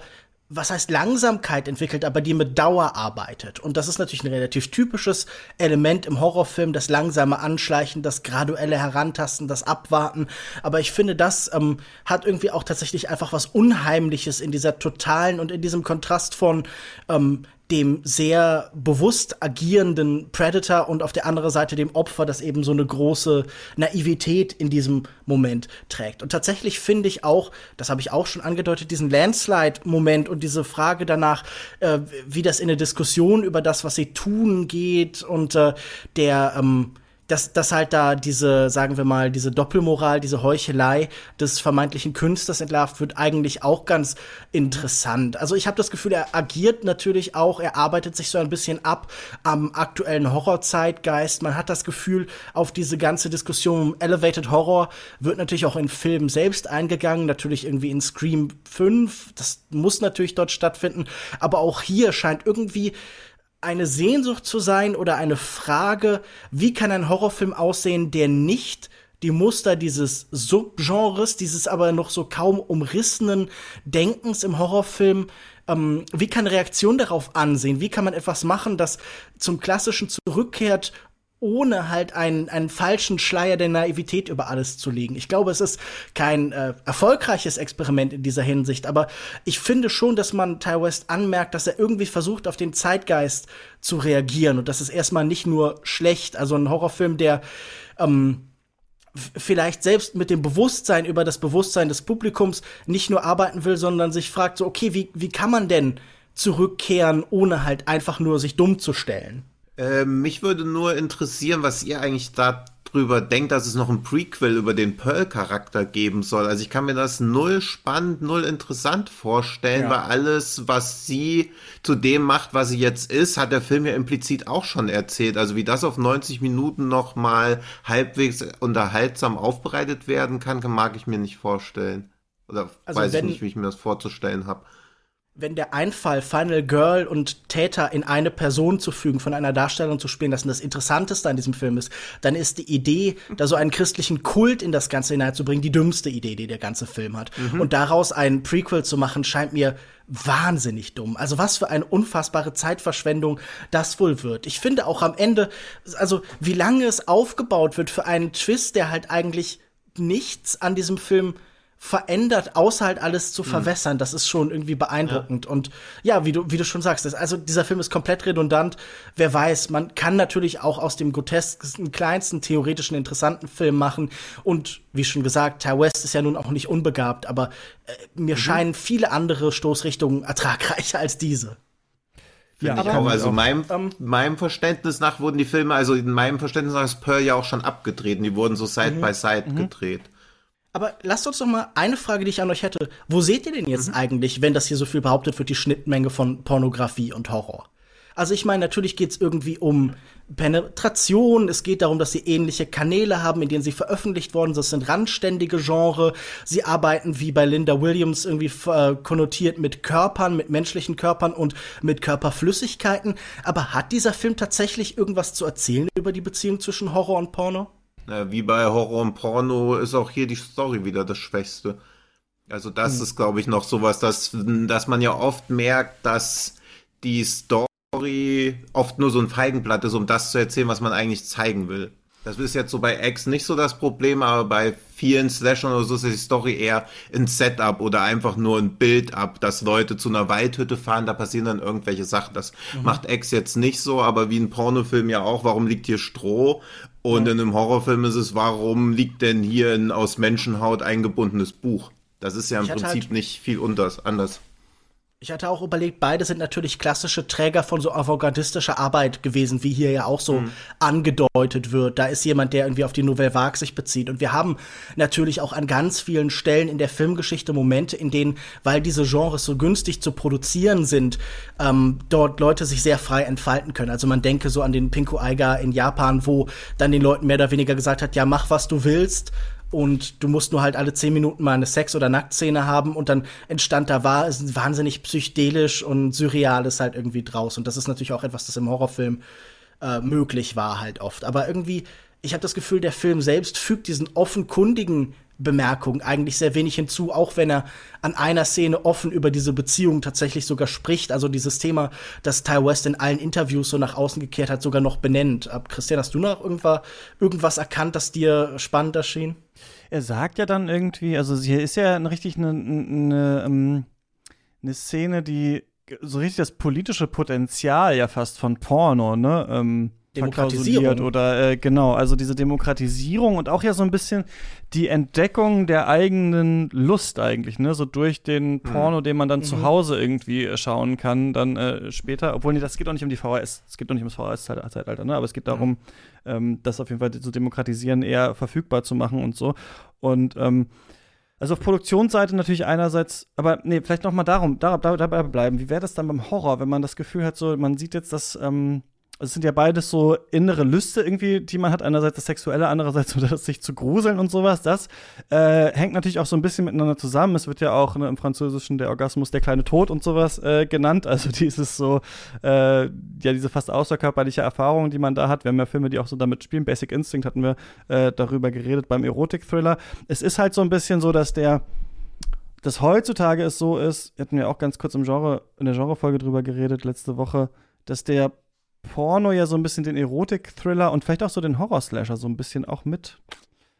was heißt Langsamkeit entwickelt, aber die mit Dauer arbeitet. Und das ist natürlich ein relativ typisches Element im Horrorfilm, das langsame Anschleichen, das graduelle Herantasten, das Abwarten. Aber ich finde, das ähm, hat irgendwie auch tatsächlich einfach was Unheimliches in dieser totalen und in diesem Kontrast von ähm, dem sehr bewusst agierenden Predator und auf der anderen Seite dem Opfer, das eben so eine große Naivität in diesem Moment trägt. Und tatsächlich finde ich auch, das habe ich auch schon angedeutet, diesen Landslide-Moment und diese Frage danach, äh, wie das in der Diskussion über das, was sie tun, geht und äh, der ähm, dass, dass halt da diese, sagen wir mal, diese Doppelmoral, diese Heuchelei des vermeintlichen Künstlers entlarvt wird, eigentlich auch ganz interessant. Also ich habe das Gefühl, er agiert natürlich auch, er arbeitet sich so ein bisschen ab am aktuellen Horrorzeitgeist. Man hat das Gefühl, auf diese ganze Diskussion um Elevated Horror wird natürlich auch in Filmen selbst eingegangen, natürlich irgendwie in Scream 5, das muss natürlich dort stattfinden, aber auch hier scheint irgendwie eine Sehnsucht zu sein oder eine Frage, wie kann ein Horrorfilm aussehen, der nicht die Muster dieses Subgenres, dieses aber noch so kaum umrissenen Denkens im Horrorfilm, ähm, wie kann Reaktion darauf ansehen? Wie kann man etwas machen, das zum Klassischen zurückkehrt ohne halt einen, einen falschen Schleier der Naivität über alles zu legen. Ich glaube, es ist kein äh, erfolgreiches Experiment in dieser Hinsicht, aber ich finde schon, dass man Ty West anmerkt, dass er irgendwie versucht, auf den Zeitgeist zu reagieren und das ist erstmal nicht nur schlecht, also ein Horrorfilm, der ähm, vielleicht selbst mit dem Bewusstsein über das Bewusstsein des Publikums nicht nur arbeiten will, sondern sich fragt so, okay, wie, wie kann man denn zurückkehren, ohne halt einfach nur sich dumm zu stellen? Äh, mich würde nur interessieren, was ihr eigentlich darüber denkt, dass es noch ein Prequel über den Pearl-Charakter geben soll. Also ich kann mir das null spannend, null interessant vorstellen, ja. weil alles, was sie zu dem macht, was sie jetzt ist, hat der Film ja implizit auch schon erzählt. Also wie das auf 90 Minuten noch mal halbwegs unterhaltsam aufbereitet werden kann, mag ich mir nicht vorstellen. Oder also weiß ich nicht, wie ich mir das vorzustellen habe wenn der Einfall, Final Girl und Täter in eine Person zu fügen, von einer Darstellerin zu spielen, das das Interessanteste an diesem Film ist, dann ist die Idee, da so einen christlichen Kult in das Ganze hineinzubringen, die dümmste Idee, die der ganze Film hat. Mhm. Und daraus ein Prequel zu machen, scheint mir wahnsinnig dumm. Also was für eine unfassbare Zeitverschwendung das wohl wird. Ich finde auch am Ende, also wie lange es aufgebaut wird für einen Twist, der halt eigentlich nichts an diesem Film verändert, außer halt alles zu mhm. verwässern. Das ist schon irgendwie beeindruckend. Ja. Und ja, wie du, wie du schon sagst, das, also dieser Film ist komplett redundant. Wer weiß, man kann natürlich auch aus dem groteskesten, kleinsten, theoretischen, interessanten Film machen. Und wie schon gesagt, Ty West ist ja nun auch nicht unbegabt, aber äh, mir mhm. scheinen viele andere Stoßrichtungen ertragreicher als diese. Ja, aber, auch. Also meinem, ähm, meinem Verständnis nach wurden die Filme, also in meinem Verständnis nach ist Pearl ja auch schon abgetreten. Die wurden so Side mhm. by Side mhm. gedreht. Aber lasst uns doch mal eine Frage, die ich an euch hätte. Wo seht ihr denn jetzt mhm. eigentlich, wenn das hier so viel behauptet wird, die Schnittmenge von Pornografie und Horror? Also ich meine, natürlich geht es irgendwie um Penetration, es geht darum, dass sie ähnliche Kanäle haben, in denen sie veröffentlicht worden sind. Das sind randständige Genre. Sie arbeiten wie bei Linda Williams irgendwie äh, konnotiert mit Körpern, mit menschlichen Körpern und mit Körperflüssigkeiten. Aber hat dieser Film tatsächlich irgendwas zu erzählen über die Beziehung zwischen Horror und Porno? Wie bei Horror und Porno ist auch hier die Story wieder das Schwächste. Also das mhm. ist, glaube ich, noch sowas, dass, dass man ja oft merkt, dass die Story oft nur so ein Feigenblatt ist, um das zu erzählen, was man eigentlich zeigen will. Das ist jetzt so bei X nicht so das Problem, aber bei vielen Slashern oder so ist die Story eher ein Setup oder einfach nur ein Build-up, dass Leute zu einer Waldhütte fahren, da passieren dann irgendwelche Sachen. Das mhm. macht X jetzt nicht so, aber wie ein Pornofilm ja auch, warum liegt hier Stroh? Und ja. in einem Horrorfilm ist es, warum liegt denn hier ein aus Menschenhaut eingebundenes Buch? Das ist ja im Prinzip halt nicht viel anders. Ich hatte auch überlegt, beide sind natürlich klassische Träger von so avantgardistischer Arbeit gewesen, wie hier ja auch so mhm. angedeutet wird. Da ist jemand, der irgendwie auf die Nouvelle Vague sich bezieht. Und wir haben natürlich auch an ganz vielen Stellen in der Filmgeschichte Momente, in denen, weil diese Genres so günstig zu produzieren sind, ähm, dort Leute sich sehr frei entfalten können. Also man denke so an den Pinku Eiga in Japan, wo dann den Leuten mehr oder weniger gesagt hat, ja, mach was du willst und du musst nur halt alle zehn Minuten mal eine Sex- oder Nacktszene haben und dann entstand da war es wahnsinnig psychedelisch und surreales halt irgendwie draus und das ist natürlich auch etwas, das im Horrorfilm äh, möglich war halt oft. Aber irgendwie, ich habe das Gefühl, der Film selbst fügt diesen offenkundigen Bemerkungen eigentlich sehr wenig hinzu, auch wenn er an einer Szene offen über diese Beziehung tatsächlich sogar spricht. Also dieses Thema, das Ty West in allen Interviews so nach außen gekehrt hat, sogar noch benennt. Ab Christian, hast du noch irgendwas erkannt, das dir spannend erschien? er sagt ja dann irgendwie, also hier ist ja richtig eine, eine, ähm, eine Szene, die so richtig das politische Potenzial ja fast von Porno, ne? Ähm, Demokratisierung oder äh, genau, also diese Demokratisierung und auch ja so ein bisschen die Entdeckung der eigenen Lust eigentlich, ne, so durch den mhm. Porno, den man dann mhm. zu Hause irgendwie äh, schauen kann, dann äh, später, obwohl nee, das geht auch nicht um die VHS, es geht auch nicht ums VHS-Zeitalter, ne, aber es geht darum, mhm. ähm, das auf jeden Fall zu demokratisieren, eher verfügbar zu machen und so und ähm, also auf Produktionsseite natürlich einerseits, aber nee, vielleicht noch mal darum, da, da, dabei bleiben. Wie wäre das dann beim Horror, wenn man das Gefühl hat, so man sieht jetzt, dass ähm, es sind ja beides so innere Lüste irgendwie, die man hat. Einerseits das Sexuelle, andererseits so das sich zu gruseln und sowas. Das äh, hängt natürlich auch so ein bisschen miteinander zusammen. Es wird ja auch ne, im Französischen der Orgasmus der kleine Tod und sowas äh, genannt. Also dieses so, äh, ja, diese fast außerkörperliche Erfahrung, die man da hat. Wir haben ja Filme, die auch so damit spielen. Basic Instinct hatten wir äh, darüber geredet beim Erotik-Thriller. Es ist halt so ein bisschen so, dass der dass heutzutage es so ist, hatten wir auch ganz kurz im Genre, in der Genrefolge drüber geredet letzte Woche, dass der Porno ja so ein bisschen den Erotik-Thriller und vielleicht auch so den Horror-Slasher so ein bisschen auch mit.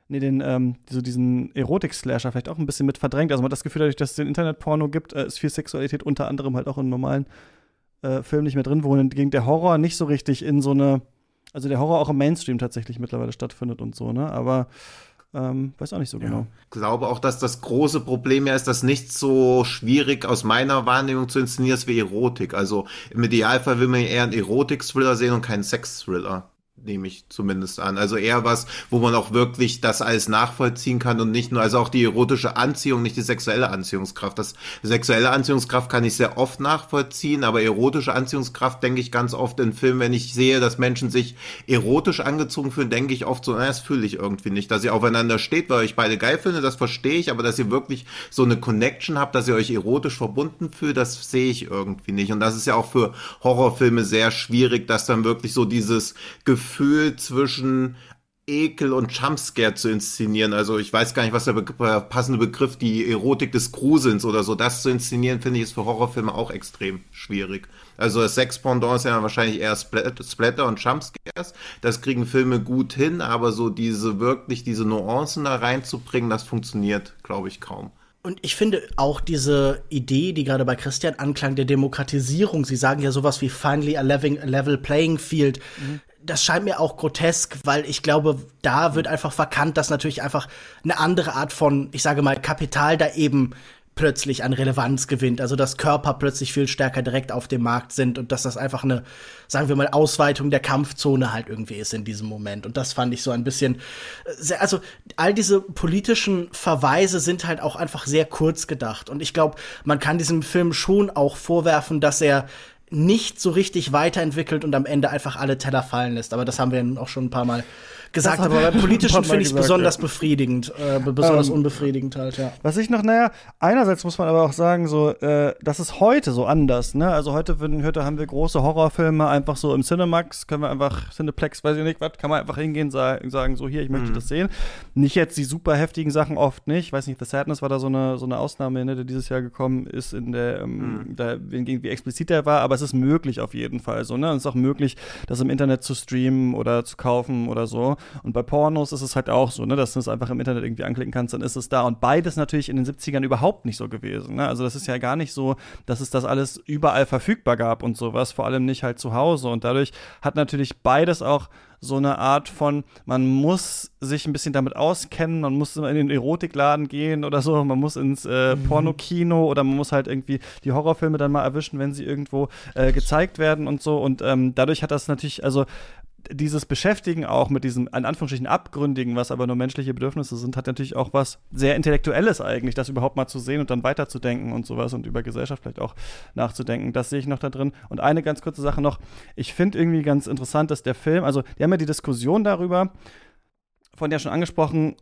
Nee, den, ähm, so diesen Erotik-Slasher vielleicht auch ein bisschen mit verdrängt. Also man hat das Gefühl, dadurch, dass es den Internet-Porno gibt, äh, ist viel Sexualität unter anderem halt auch in normalen äh, Filmen nicht mehr drin, wohingegen der Horror nicht so richtig in so eine, also der Horror auch im Mainstream tatsächlich mittlerweile stattfindet und so, ne? Aber ähm, weiß auch nicht so ja. genau. Ich glaube auch, dass das große Problem ja ist, dass nicht so schwierig aus meiner Wahrnehmung zu inszenieren ist wie Erotik. Also im Idealfall will man eher einen Erotik-Thriller sehen und keinen Sex-Thriller. Nehme ich zumindest an. Also eher was, wo man auch wirklich das alles nachvollziehen kann und nicht nur, also auch die erotische Anziehung, nicht die sexuelle Anziehungskraft. Das sexuelle Anziehungskraft kann ich sehr oft nachvollziehen, aber erotische Anziehungskraft denke ich ganz oft in Filmen, wenn ich sehe, dass Menschen sich erotisch angezogen fühlen, denke ich oft so, na, das fühle ich irgendwie nicht. Dass ihr aufeinander steht, weil ich beide geil finde, das verstehe ich, aber dass ihr wirklich so eine Connection habt, dass ihr euch erotisch verbunden fühlt, das sehe ich irgendwie nicht. Und das ist ja auch für Horrorfilme sehr schwierig, dass dann wirklich so dieses Gefühl Gefühl zwischen Ekel und Jumpscare zu inszenieren. Also ich weiß gar nicht, was der Be passende Begriff, die Erotik des Gruselns oder so, das zu inszenieren, finde ich, ist für Horrorfilme auch extrem schwierig. Also das Sex-Pendant ist ja wahrscheinlich eher Splatter und Jumpscares. Das kriegen Filme gut hin, aber so diese wirklich, diese Nuancen da reinzubringen, das funktioniert, glaube ich, kaum. Und ich finde auch diese Idee, die gerade bei Christian anklang, der Demokratisierung, Sie sagen ja sowas wie finally a level playing field, mhm das scheint mir auch grotesk, weil ich glaube, da wird einfach verkannt, dass natürlich einfach eine andere Art von, ich sage mal, Kapital da eben plötzlich an Relevanz gewinnt. Also dass Körper plötzlich viel stärker direkt auf dem Markt sind und dass das einfach eine, sagen wir mal, Ausweitung der Kampfzone halt irgendwie ist in diesem Moment. Und das fand ich so ein bisschen, sehr, also all diese politischen Verweise sind halt auch einfach sehr kurz gedacht. Und ich glaube, man kann diesem Film schon auch vorwerfen, dass er nicht so richtig weiterentwickelt und am Ende einfach alle Teller fallen lässt. Aber das haben wir auch schon ein paar Mal gesagt, aber beim politischen finde ich es besonders ja. befriedigend, äh, besonders ähm, unbefriedigend halt, ja. Was ich noch, naja, einerseits muss man aber auch sagen, so, äh, das ist heute so anders, ne? Also heute, heute haben wir große Horrorfilme einfach so im Cinemax, können wir einfach, Cineplex, weiß ich nicht, was, kann man einfach hingehen, sagen, sagen so, hier, ich möchte mhm. das sehen. Nicht jetzt die super heftigen Sachen oft nicht, ich weiß nicht, The Sadness war da so eine, so eine Ausnahme, ne, die dieses Jahr gekommen ist, in der, ähm, mhm. da, wie explizit der war, aber es ist möglich auf jeden Fall so, ne? Und es ist auch möglich, das im Internet zu streamen oder zu kaufen oder so. Und bei Pornos ist es halt auch so, ne, dass du es einfach im Internet irgendwie anklicken kannst, dann ist es da. Und beides natürlich in den 70ern überhaupt nicht so gewesen. Ne? Also das ist ja gar nicht so, dass es das alles überall verfügbar gab und sowas, vor allem nicht halt zu Hause. Und dadurch hat natürlich beides auch so eine Art von, man muss sich ein bisschen damit auskennen, man muss in den Erotikladen gehen oder so, man muss ins äh, mhm. Pornokino oder man muss halt irgendwie die Horrorfilme dann mal erwischen, wenn sie irgendwo äh, gezeigt werden und so. Und ähm, dadurch hat das natürlich, also dieses Beschäftigen auch mit diesem, in Anführungsstrichen, Abgründigen, was aber nur menschliche Bedürfnisse sind, hat natürlich auch was sehr Intellektuelles eigentlich, das überhaupt mal zu sehen und dann weiterzudenken und sowas und über Gesellschaft vielleicht auch nachzudenken. Das sehe ich noch da drin. Und eine ganz kurze Sache noch. Ich finde irgendwie ganz interessant, dass der Film, also, die haben ja die Diskussion darüber, von der schon angesprochen,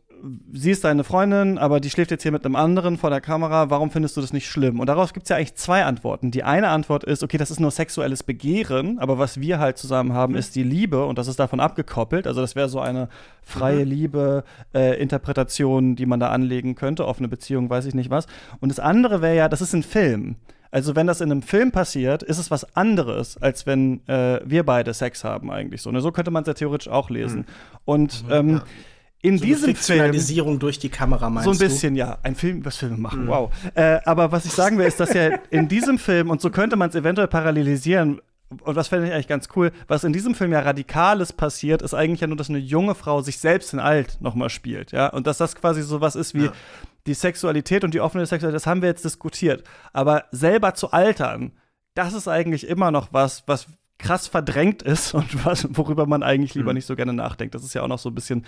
sie ist deine Freundin, aber die schläft jetzt hier mit einem anderen vor der Kamera, warum findest du das nicht schlimm? Und darauf gibt es ja eigentlich zwei Antworten. Die eine Antwort ist, okay, das ist nur sexuelles Begehren, aber was wir halt zusammen haben, mhm. ist die Liebe und das ist davon abgekoppelt. Also das wäre so eine freie mhm. Liebe, äh, die man da anlegen könnte, offene Beziehung, weiß ich nicht was. Und das andere wäre ja, das ist ein Film. Also wenn das in einem Film passiert, ist es was anderes, als wenn äh, wir beide Sex haben eigentlich so. Ne? So könnte man es ja theoretisch auch lesen. Mhm. Und ähm, ja in so diesem Film durch die Kamera meinst so ein bisschen du? ja ein Film was Filme machen mhm. wow äh, aber was ich sagen will ist dass ja in diesem Film und so könnte man es eventuell parallelisieren und was fände ich eigentlich ganz cool, was in diesem Film ja Radikales passiert, ist eigentlich ja nur, dass eine junge Frau sich selbst in alt nochmal spielt, ja. Und dass das quasi so was ist wie ja. die Sexualität und die offene Sexualität, das haben wir jetzt diskutiert. Aber selber zu altern, das ist eigentlich immer noch was, was krass verdrängt ist und was, worüber man eigentlich lieber mhm. nicht so gerne nachdenkt. Das ist ja auch noch so ein bisschen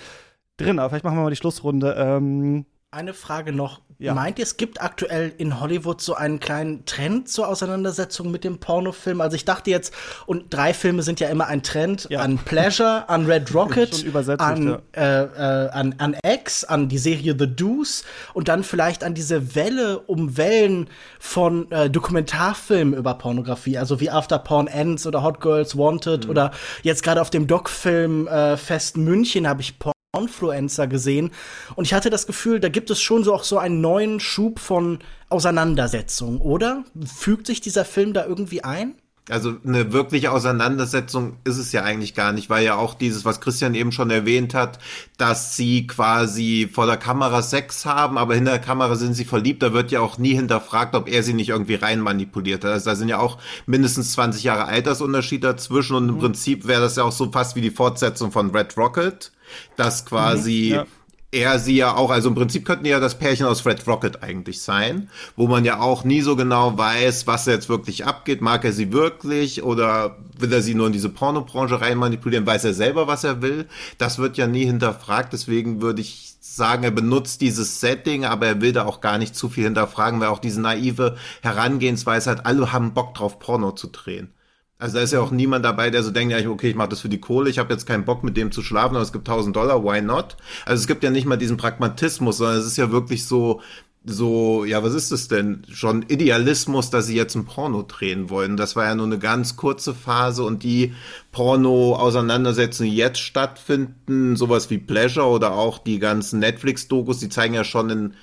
drin, aber vielleicht machen wir mal die Schlussrunde. Ähm, eine Frage noch. Ja. Meint ihr, es gibt aktuell in Hollywood so einen kleinen Trend zur Auseinandersetzung mit dem Pornofilm? Also ich dachte jetzt, und drei Filme sind ja immer ein Trend, ja. an Pleasure, an Red Rocket, an, ja. äh, äh, an, an X, an die Serie The Deuce und dann vielleicht an diese Welle um Wellen von äh, Dokumentarfilmen über Pornografie, also wie After Porn Ends oder Hot Girls Wanted mhm. oder jetzt gerade auf dem Doc-Film äh, Fest München habe ich Porn Influencer gesehen und ich hatte das Gefühl, da gibt es schon so auch so einen neuen Schub von Auseinandersetzung, oder? Fügt sich dieser Film da irgendwie ein? Also eine wirkliche Auseinandersetzung ist es ja eigentlich gar nicht, weil ja auch dieses, was Christian eben schon erwähnt hat, dass sie quasi vor der Kamera Sex haben, aber hinter der Kamera sind sie verliebt. Da wird ja auch nie hinterfragt, ob er sie nicht irgendwie rein manipuliert hat. Also da sind ja auch mindestens 20 Jahre Altersunterschied dazwischen und im mhm. Prinzip wäre das ja auch so fast wie die Fortsetzung von Red Rocket dass quasi mhm, ja. Er sie ja auch, also im Prinzip könnten die ja das Pärchen aus Red Rocket eigentlich sein, wo man ja auch nie so genau weiß, was jetzt wirklich abgeht. Mag er sie wirklich oder will er sie nur in diese Pornobranche rein manipulieren? Weiß er selber, was er will? Das wird ja nie hinterfragt. Deswegen würde ich sagen, er benutzt dieses Setting, aber er will da auch gar nicht zu viel hinterfragen, weil auch diese naive Herangehensweise hat, alle haben Bock drauf, Porno zu drehen. Also da ist ja auch niemand dabei, der so denkt, ja, okay, ich mache das für die Kohle, ich habe jetzt keinen Bock mit dem zu schlafen, aber es gibt 1000 Dollar, why not? Also es gibt ja nicht mal diesen Pragmatismus, sondern es ist ja wirklich so, so, ja, was ist es denn? Schon Idealismus, dass sie jetzt ein Porno drehen wollen. Das war ja nur eine ganz kurze Phase und die Porno-Auseinandersetzungen, die jetzt stattfinden, sowas wie Pleasure oder auch die ganzen Netflix-Dokus, die zeigen ja schon in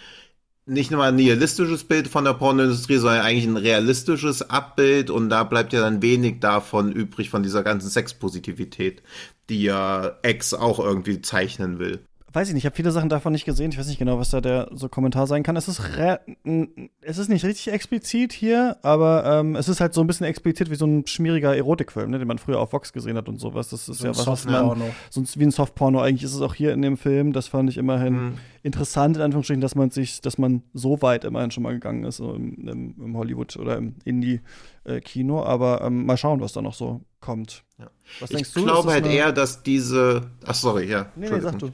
nicht nur ein nihilistisches Bild von der Pornoindustrie, sondern eigentlich ein realistisches Abbild. Und da bleibt ja dann wenig davon übrig, von dieser ganzen Sexpositivität, die ja Ex auch irgendwie zeichnen will weiß ich nicht, ich habe viele Sachen davon nicht gesehen. Ich weiß nicht genau, was da der so Kommentar sein kann. Es ist, es ist nicht richtig explizit hier, aber ähm, es ist halt so ein bisschen explizit wie so ein schmieriger Erotikfilm, ne, den man früher auf Vox gesehen hat und sowas. Das ist so ja was, was man, sonst wie ein Softporno. Eigentlich ist es auch hier in dem Film. Das fand ich immerhin mhm. interessant, in Anführungsstrichen, dass man sich, dass man so weit immerhin schon mal gegangen ist, so im, im, im Hollywood oder im Indie-Kino. Aber ähm, mal schauen, was da noch so kommt. Ja. Was ich denkst du? Ich glaube halt eher, dass diese. Ach, sorry, ja. Nee, nee, sag du.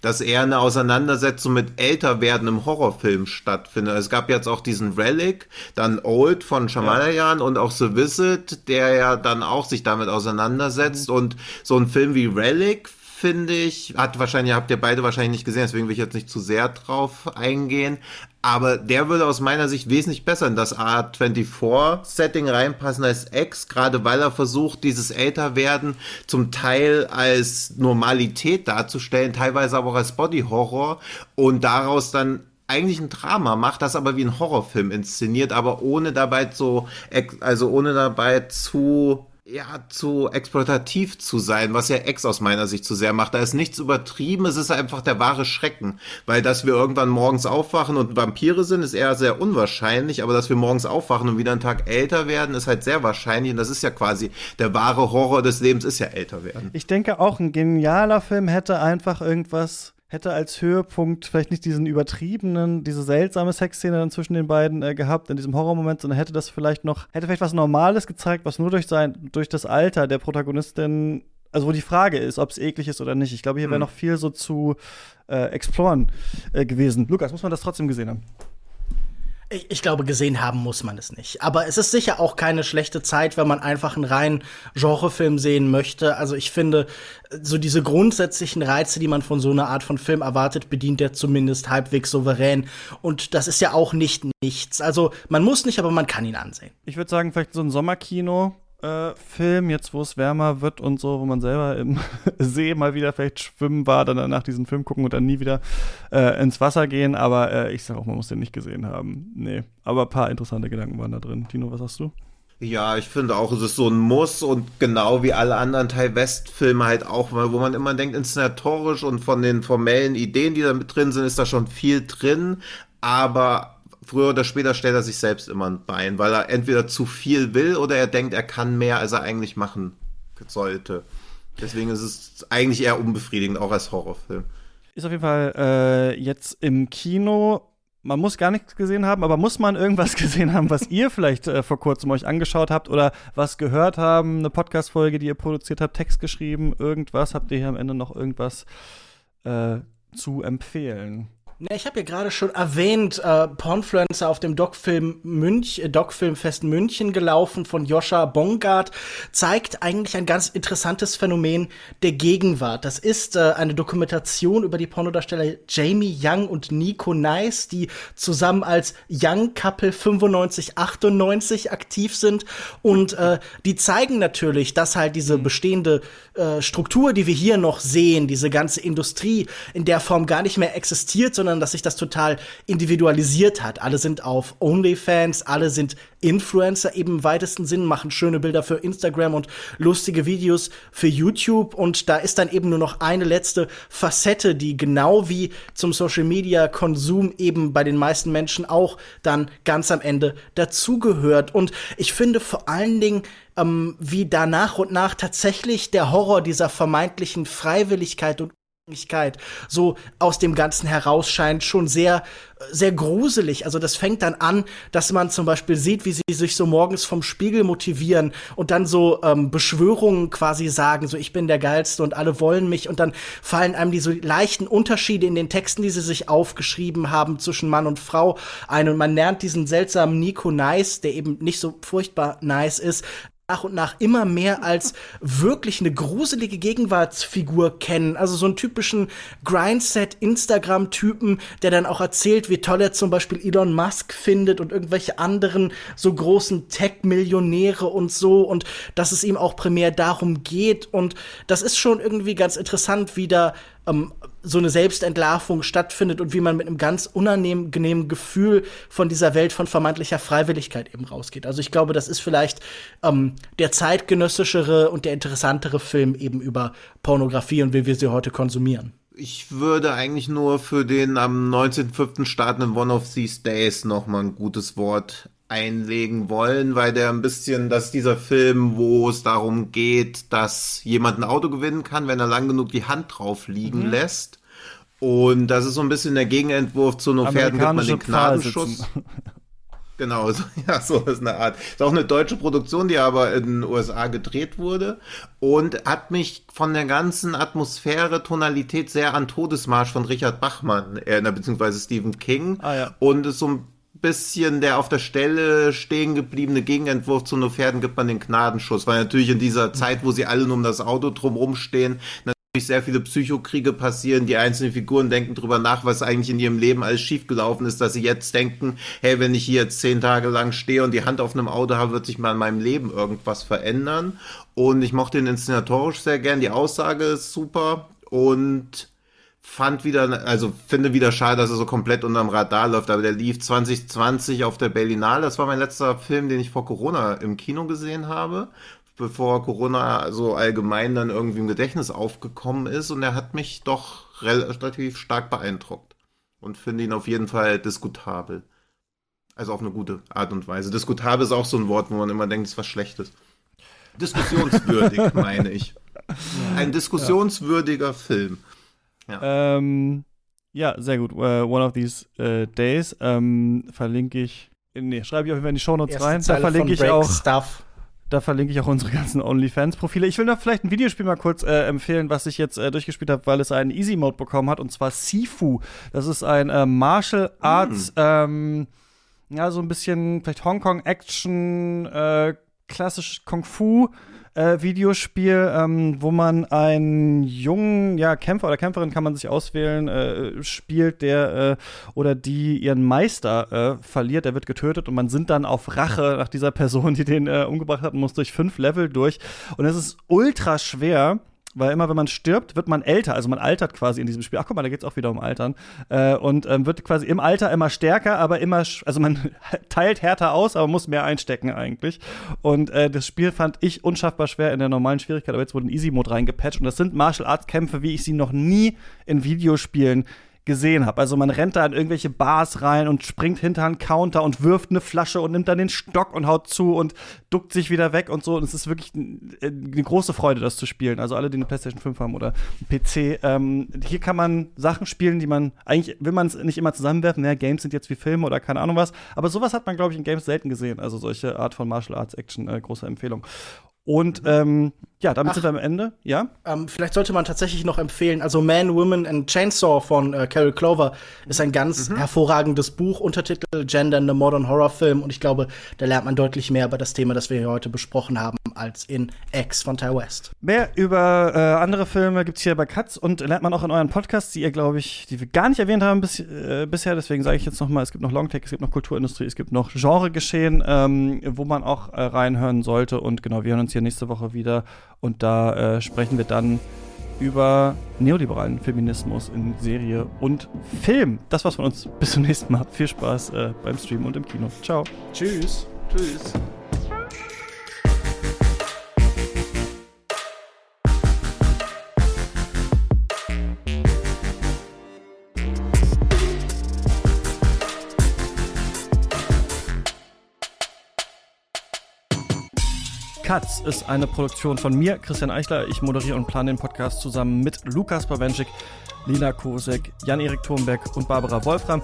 Dass eher eine Auseinandersetzung mit älter werdendem Horrorfilm stattfindet. Es gab jetzt auch diesen Relic, dann Old von Shamalayan ja. und auch The Visit, der ja dann auch sich damit auseinandersetzt. Mhm. Und so ein Film wie Relic finde ich, hat wahrscheinlich, habt ihr beide wahrscheinlich nicht gesehen, deswegen will ich jetzt nicht zu sehr drauf eingehen. Aber der würde aus meiner Sicht wesentlich besser in das A24-Setting reinpassen als X, gerade weil er versucht, dieses Älterwerden zum Teil als Normalität darzustellen, teilweise aber auch als Body-Horror und daraus dann eigentlich ein Drama macht, das aber wie ein Horrorfilm inszeniert, aber ohne dabei so, also ohne dabei zu ja, zu exploitativ zu sein, was ja Ex aus meiner Sicht zu sehr macht. Da ist nichts übertrieben, es ist einfach der wahre Schrecken. Weil, dass wir irgendwann morgens aufwachen und Vampire sind, ist eher sehr unwahrscheinlich, aber dass wir morgens aufwachen und wieder einen Tag älter werden, ist halt sehr wahrscheinlich. Und das ist ja quasi der wahre Horror des Lebens, ist ja älter werden. Ich denke auch, ein genialer Film hätte einfach irgendwas hätte als Höhepunkt vielleicht nicht diesen übertriebenen, diese seltsame Sexszene dann zwischen den beiden äh, gehabt in diesem Horrormoment, sondern hätte das vielleicht noch, hätte vielleicht was Normales gezeigt, was nur durch sein, durch das Alter der Protagonistin, also wo die Frage ist, ob es eklig ist oder nicht. Ich glaube, hier wäre mhm. noch viel so zu äh, exploren äh, gewesen. Lukas, muss man das trotzdem gesehen haben? Ich, glaube, gesehen haben muss man es nicht. Aber es ist sicher auch keine schlechte Zeit, wenn man einfach einen reinen Genrefilm sehen möchte. Also ich finde, so diese grundsätzlichen Reize, die man von so einer Art von Film erwartet, bedient er zumindest halbwegs souverän. Und das ist ja auch nicht nichts. Also man muss nicht, aber man kann ihn ansehen. Ich würde sagen, vielleicht so ein Sommerkino Film, jetzt wo es wärmer wird und so, wo man selber im See mal wieder vielleicht schwimmen war, dann danach diesen Film gucken und dann nie wieder äh, ins Wasser gehen. Aber äh, ich sag auch, man muss den nicht gesehen haben. Nee, aber ein paar interessante Gedanken waren da drin. Tino, was hast du? Ja, ich finde auch, es ist so ein Muss und genau wie alle anderen Teil West-Filme halt auch, wo man immer denkt, inszenatorisch und von den formellen Ideen, die da mit drin sind, ist da schon viel drin, aber früher oder später stellt er sich selbst immer ein Bein, weil er entweder zu viel will oder er denkt, er kann mehr, als er eigentlich machen sollte. Deswegen ist es eigentlich eher unbefriedigend, auch als Horrorfilm. Ist auf jeden Fall äh, jetzt im Kino. Man muss gar nichts gesehen haben, aber muss man irgendwas gesehen haben, was ihr vielleicht äh, vor kurzem euch angeschaut habt oder was gehört haben, eine Podcast-Folge, die ihr produziert habt, Text geschrieben, irgendwas? Habt ihr hier am Ende noch irgendwas äh, zu empfehlen? Ne, ich habe ja gerade schon erwähnt, äh, Pornfluencer auf dem Doc-Film Münch, äh, Doc-Filmfest München gelaufen von Joscha Bongard, zeigt eigentlich ein ganz interessantes Phänomen der Gegenwart. Das ist äh, eine Dokumentation über die Pornodarsteller Jamie Young und Nico Nice, die zusammen als Young Couple 9598 aktiv sind und äh, die zeigen natürlich, dass halt diese bestehende äh, Struktur, die wir hier noch sehen, diese ganze Industrie in der Form gar nicht mehr existiert, sondern dass sich das total individualisiert hat. Alle sind auf OnlyFans, alle sind Influencer eben im weitesten Sinn, machen schöne Bilder für Instagram und lustige Videos für YouTube. Und da ist dann eben nur noch eine letzte Facette, die genau wie zum Social Media Konsum eben bei den meisten Menschen auch dann ganz am Ende dazugehört. Und ich finde vor allen Dingen, ähm, wie da nach und nach tatsächlich der Horror dieser vermeintlichen Freiwilligkeit und so aus dem Ganzen herausscheint, schon sehr, sehr gruselig. Also das fängt dann an, dass man zum Beispiel sieht, wie sie sich so morgens vom Spiegel motivieren und dann so ähm, Beschwörungen quasi sagen, so ich bin der Geilste und alle wollen mich und dann fallen einem diese leichten Unterschiede in den Texten, die sie sich aufgeschrieben haben zwischen Mann und Frau ein und man lernt diesen seltsamen Nico Nice, der eben nicht so furchtbar nice ist, nach und nach immer mehr als wirklich eine gruselige Gegenwartsfigur kennen. Also so einen typischen Grindset-Instagram-Typen, der dann auch erzählt, wie toll er zum Beispiel Elon Musk findet und irgendwelche anderen so großen Tech-Millionäre und so und dass es ihm auch primär darum geht. Und das ist schon irgendwie ganz interessant, wie da ähm, so eine Selbstentlarvung stattfindet und wie man mit einem ganz unangenehmen Gefühl von dieser Welt von vermeintlicher Freiwilligkeit eben rausgeht. Also ich glaube, das ist vielleicht ähm, der zeitgenössischere und der interessantere Film eben über Pornografie und wie wir sie heute konsumieren. Ich würde eigentlich nur für den am 19.05. startenden One of These Days noch mal ein gutes Wort einlegen wollen, weil der ein bisschen, dass dieser Film, wo es darum geht, dass jemand ein Auto gewinnen kann, wenn er lang genug die Hand drauf liegen mhm. lässt. Und das ist so ein bisschen der Gegenentwurf zu No Pferden gibt man den Gnadenschuss. Genau, so, ja, so ist eine Art. Ist auch eine deutsche Produktion, die aber in den USA gedreht wurde und hat mich von der ganzen Atmosphäre, Tonalität sehr an Todesmarsch von Richard Bachmann erinnert, beziehungsweise Stephen King. Ah, ja. Und ist so ein bisschen der auf der Stelle stehen gebliebene Gegenentwurf zu nur Pferden gibt man den Gnadenschuss, weil natürlich in dieser Zeit, wo sie alle nur um das Auto drumherum stehen, natürlich sehr viele Psychokriege passieren. Die einzelnen Figuren denken drüber nach, was eigentlich in ihrem Leben alles schiefgelaufen ist, dass sie jetzt denken, hey, wenn ich hier jetzt zehn Tage lang stehe und die Hand auf einem Auto habe, wird sich mal in meinem Leben irgendwas verändern. Und ich mochte ihn inszenatorisch sehr gern. Die Aussage ist super und fand wieder, also finde wieder schade, dass er so komplett unterm Radar läuft, aber der lief 2020 auf der Berlinale. Das war mein letzter Film, den ich vor Corona im Kino gesehen habe, bevor Corona so allgemein dann irgendwie im Gedächtnis aufgekommen ist und er hat mich doch relativ stark beeindruckt und finde ihn auf jeden Fall diskutabel. Also auf eine gute Art und Weise. Diskutabel ist auch so ein Wort, wo man immer denkt, es ist was Schlechtes. Diskussionswürdig, meine ich. Ein diskussionswürdiger ja. Film. Ja, ähm, ja sehr gut. Uh, one of these uh, days ähm, verlinke ich. Nee, schreibe ich auf jeden Fall in die Shownotes Erste rein. Da verlinke ich auch. Stuff. Da verlinke ich auch unsere ganzen OnlyFans-Profile. Ich will noch vielleicht ein Videospiel mal kurz äh, empfehlen, was ich jetzt äh, durchgespielt habe, weil es einen Easy-Mode bekommen hat, und zwar Sifu. Das ist ein äh, Martial Arts, mm. ähm, ja, so ein bisschen vielleicht Hongkong-Action, äh, klassisch Kung-Fu äh, Videospiel, ähm, wo man einen jungen ja, Kämpfer oder Kämpferin kann man sich auswählen, äh, spielt, der äh, oder die ihren Meister äh, verliert, der wird getötet und man sind dann auf Rache nach dieser Person, die den äh, umgebracht hat, muss durch fünf Level durch. Und es ist ultra schwer weil immer, wenn man stirbt, wird man älter. Also man altert quasi in diesem Spiel. Ach guck mal, da geht es auch wieder um Altern. Äh, und ähm, wird quasi im Alter immer stärker, aber immer, also man teilt härter aus, aber muss mehr einstecken eigentlich. Und äh, das Spiel fand ich unschaffbar schwer in der normalen Schwierigkeit, aber jetzt wurde ein Easy-Mode reingepatcht. Und das sind Martial Arts-Kämpfe, wie ich sie noch nie in Videospielen gesehen habe. Also man rennt da in irgendwelche Bars rein und springt hinter einen Counter und wirft eine Flasche und nimmt dann den Stock und haut zu und duckt sich wieder weg und so. Und es ist wirklich äh, eine große Freude, das zu spielen. Also alle, die eine PlayStation 5 haben oder PC. Ähm, hier kann man Sachen spielen, die man eigentlich will man es nicht immer zusammenwerfen. Ja, Games sind jetzt wie Filme oder keine Ahnung was. Aber sowas hat man, glaube ich, in Games selten gesehen. Also solche Art von Martial Arts Action, äh, große Empfehlung. Und ähm, ja, damit Ach, sind wir am Ende, ja? Ähm, vielleicht sollte man tatsächlich noch empfehlen, also Man, Women and Chainsaw von äh, Carol Clover ist ein ganz mhm. hervorragendes Buch, Untertitel Gender in the Modern Horror Film und ich glaube, da lernt man deutlich mehr über das Thema, das wir hier heute besprochen haben, als in X von Ty West. Mehr über äh, andere Filme gibt's hier bei Katz und lernt man auch in euren Podcasts, die ihr, glaube ich, die wir gar nicht erwähnt haben bis, äh, bisher, deswegen sage ich jetzt noch mal, es gibt noch Longtake, es gibt noch Kulturindustrie, es gibt noch Genregeschehen, ähm, wo man auch äh, reinhören sollte und genau, wir hören uns hier nächste Woche wieder und da äh, sprechen wir dann über neoliberalen Feminismus in Serie und Film. Das war's von uns. Bis zum nächsten Mal. Viel Spaß äh, beim Stream und im Kino. Ciao. Tschüss. Tschüss. Katz ist eine Produktion von mir, Christian Eichler. Ich moderiere und plane den Podcast zusammen mit Lukas Bawenschik, Lina Kosek, Jan-Erik Thunberg und Barbara Wolfram.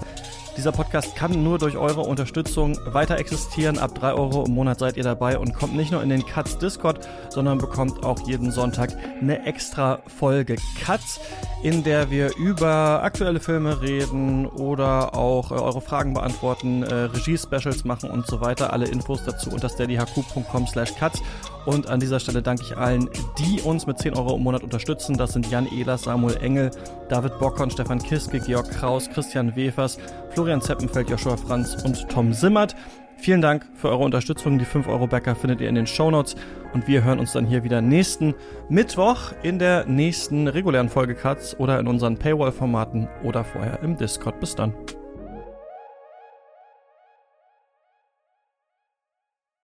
Dieser Podcast kann nur durch eure Unterstützung weiter existieren. Ab 3 Euro im Monat seid ihr dabei und kommt nicht nur in den Cuts Discord, sondern bekommt auch jeden Sonntag eine extra Folge Cuts, in der wir über aktuelle Filme reden oder auch äh, eure Fragen beantworten, äh, Regie-Specials machen und so weiter. Alle Infos dazu unter steadyhq.com slash cuts. Und an dieser Stelle danke ich allen, die uns mit 10 Euro im Monat unterstützen. Das sind Jan Ehlers, Samuel Engel, David Bockhorn, Stefan Kiske, Georg Kraus, Christian Wefers, Florian Zeppenfeld, Joshua Franz und Tom Simmert. Vielen Dank für eure Unterstützung. Die 5-Euro-Bäcker findet ihr in den Shownotes. Und wir hören uns dann hier wieder nächsten Mittwoch in der nächsten regulären Folge Cuts oder in unseren Paywall-Formaten oder vorher im Discord. Bis dann.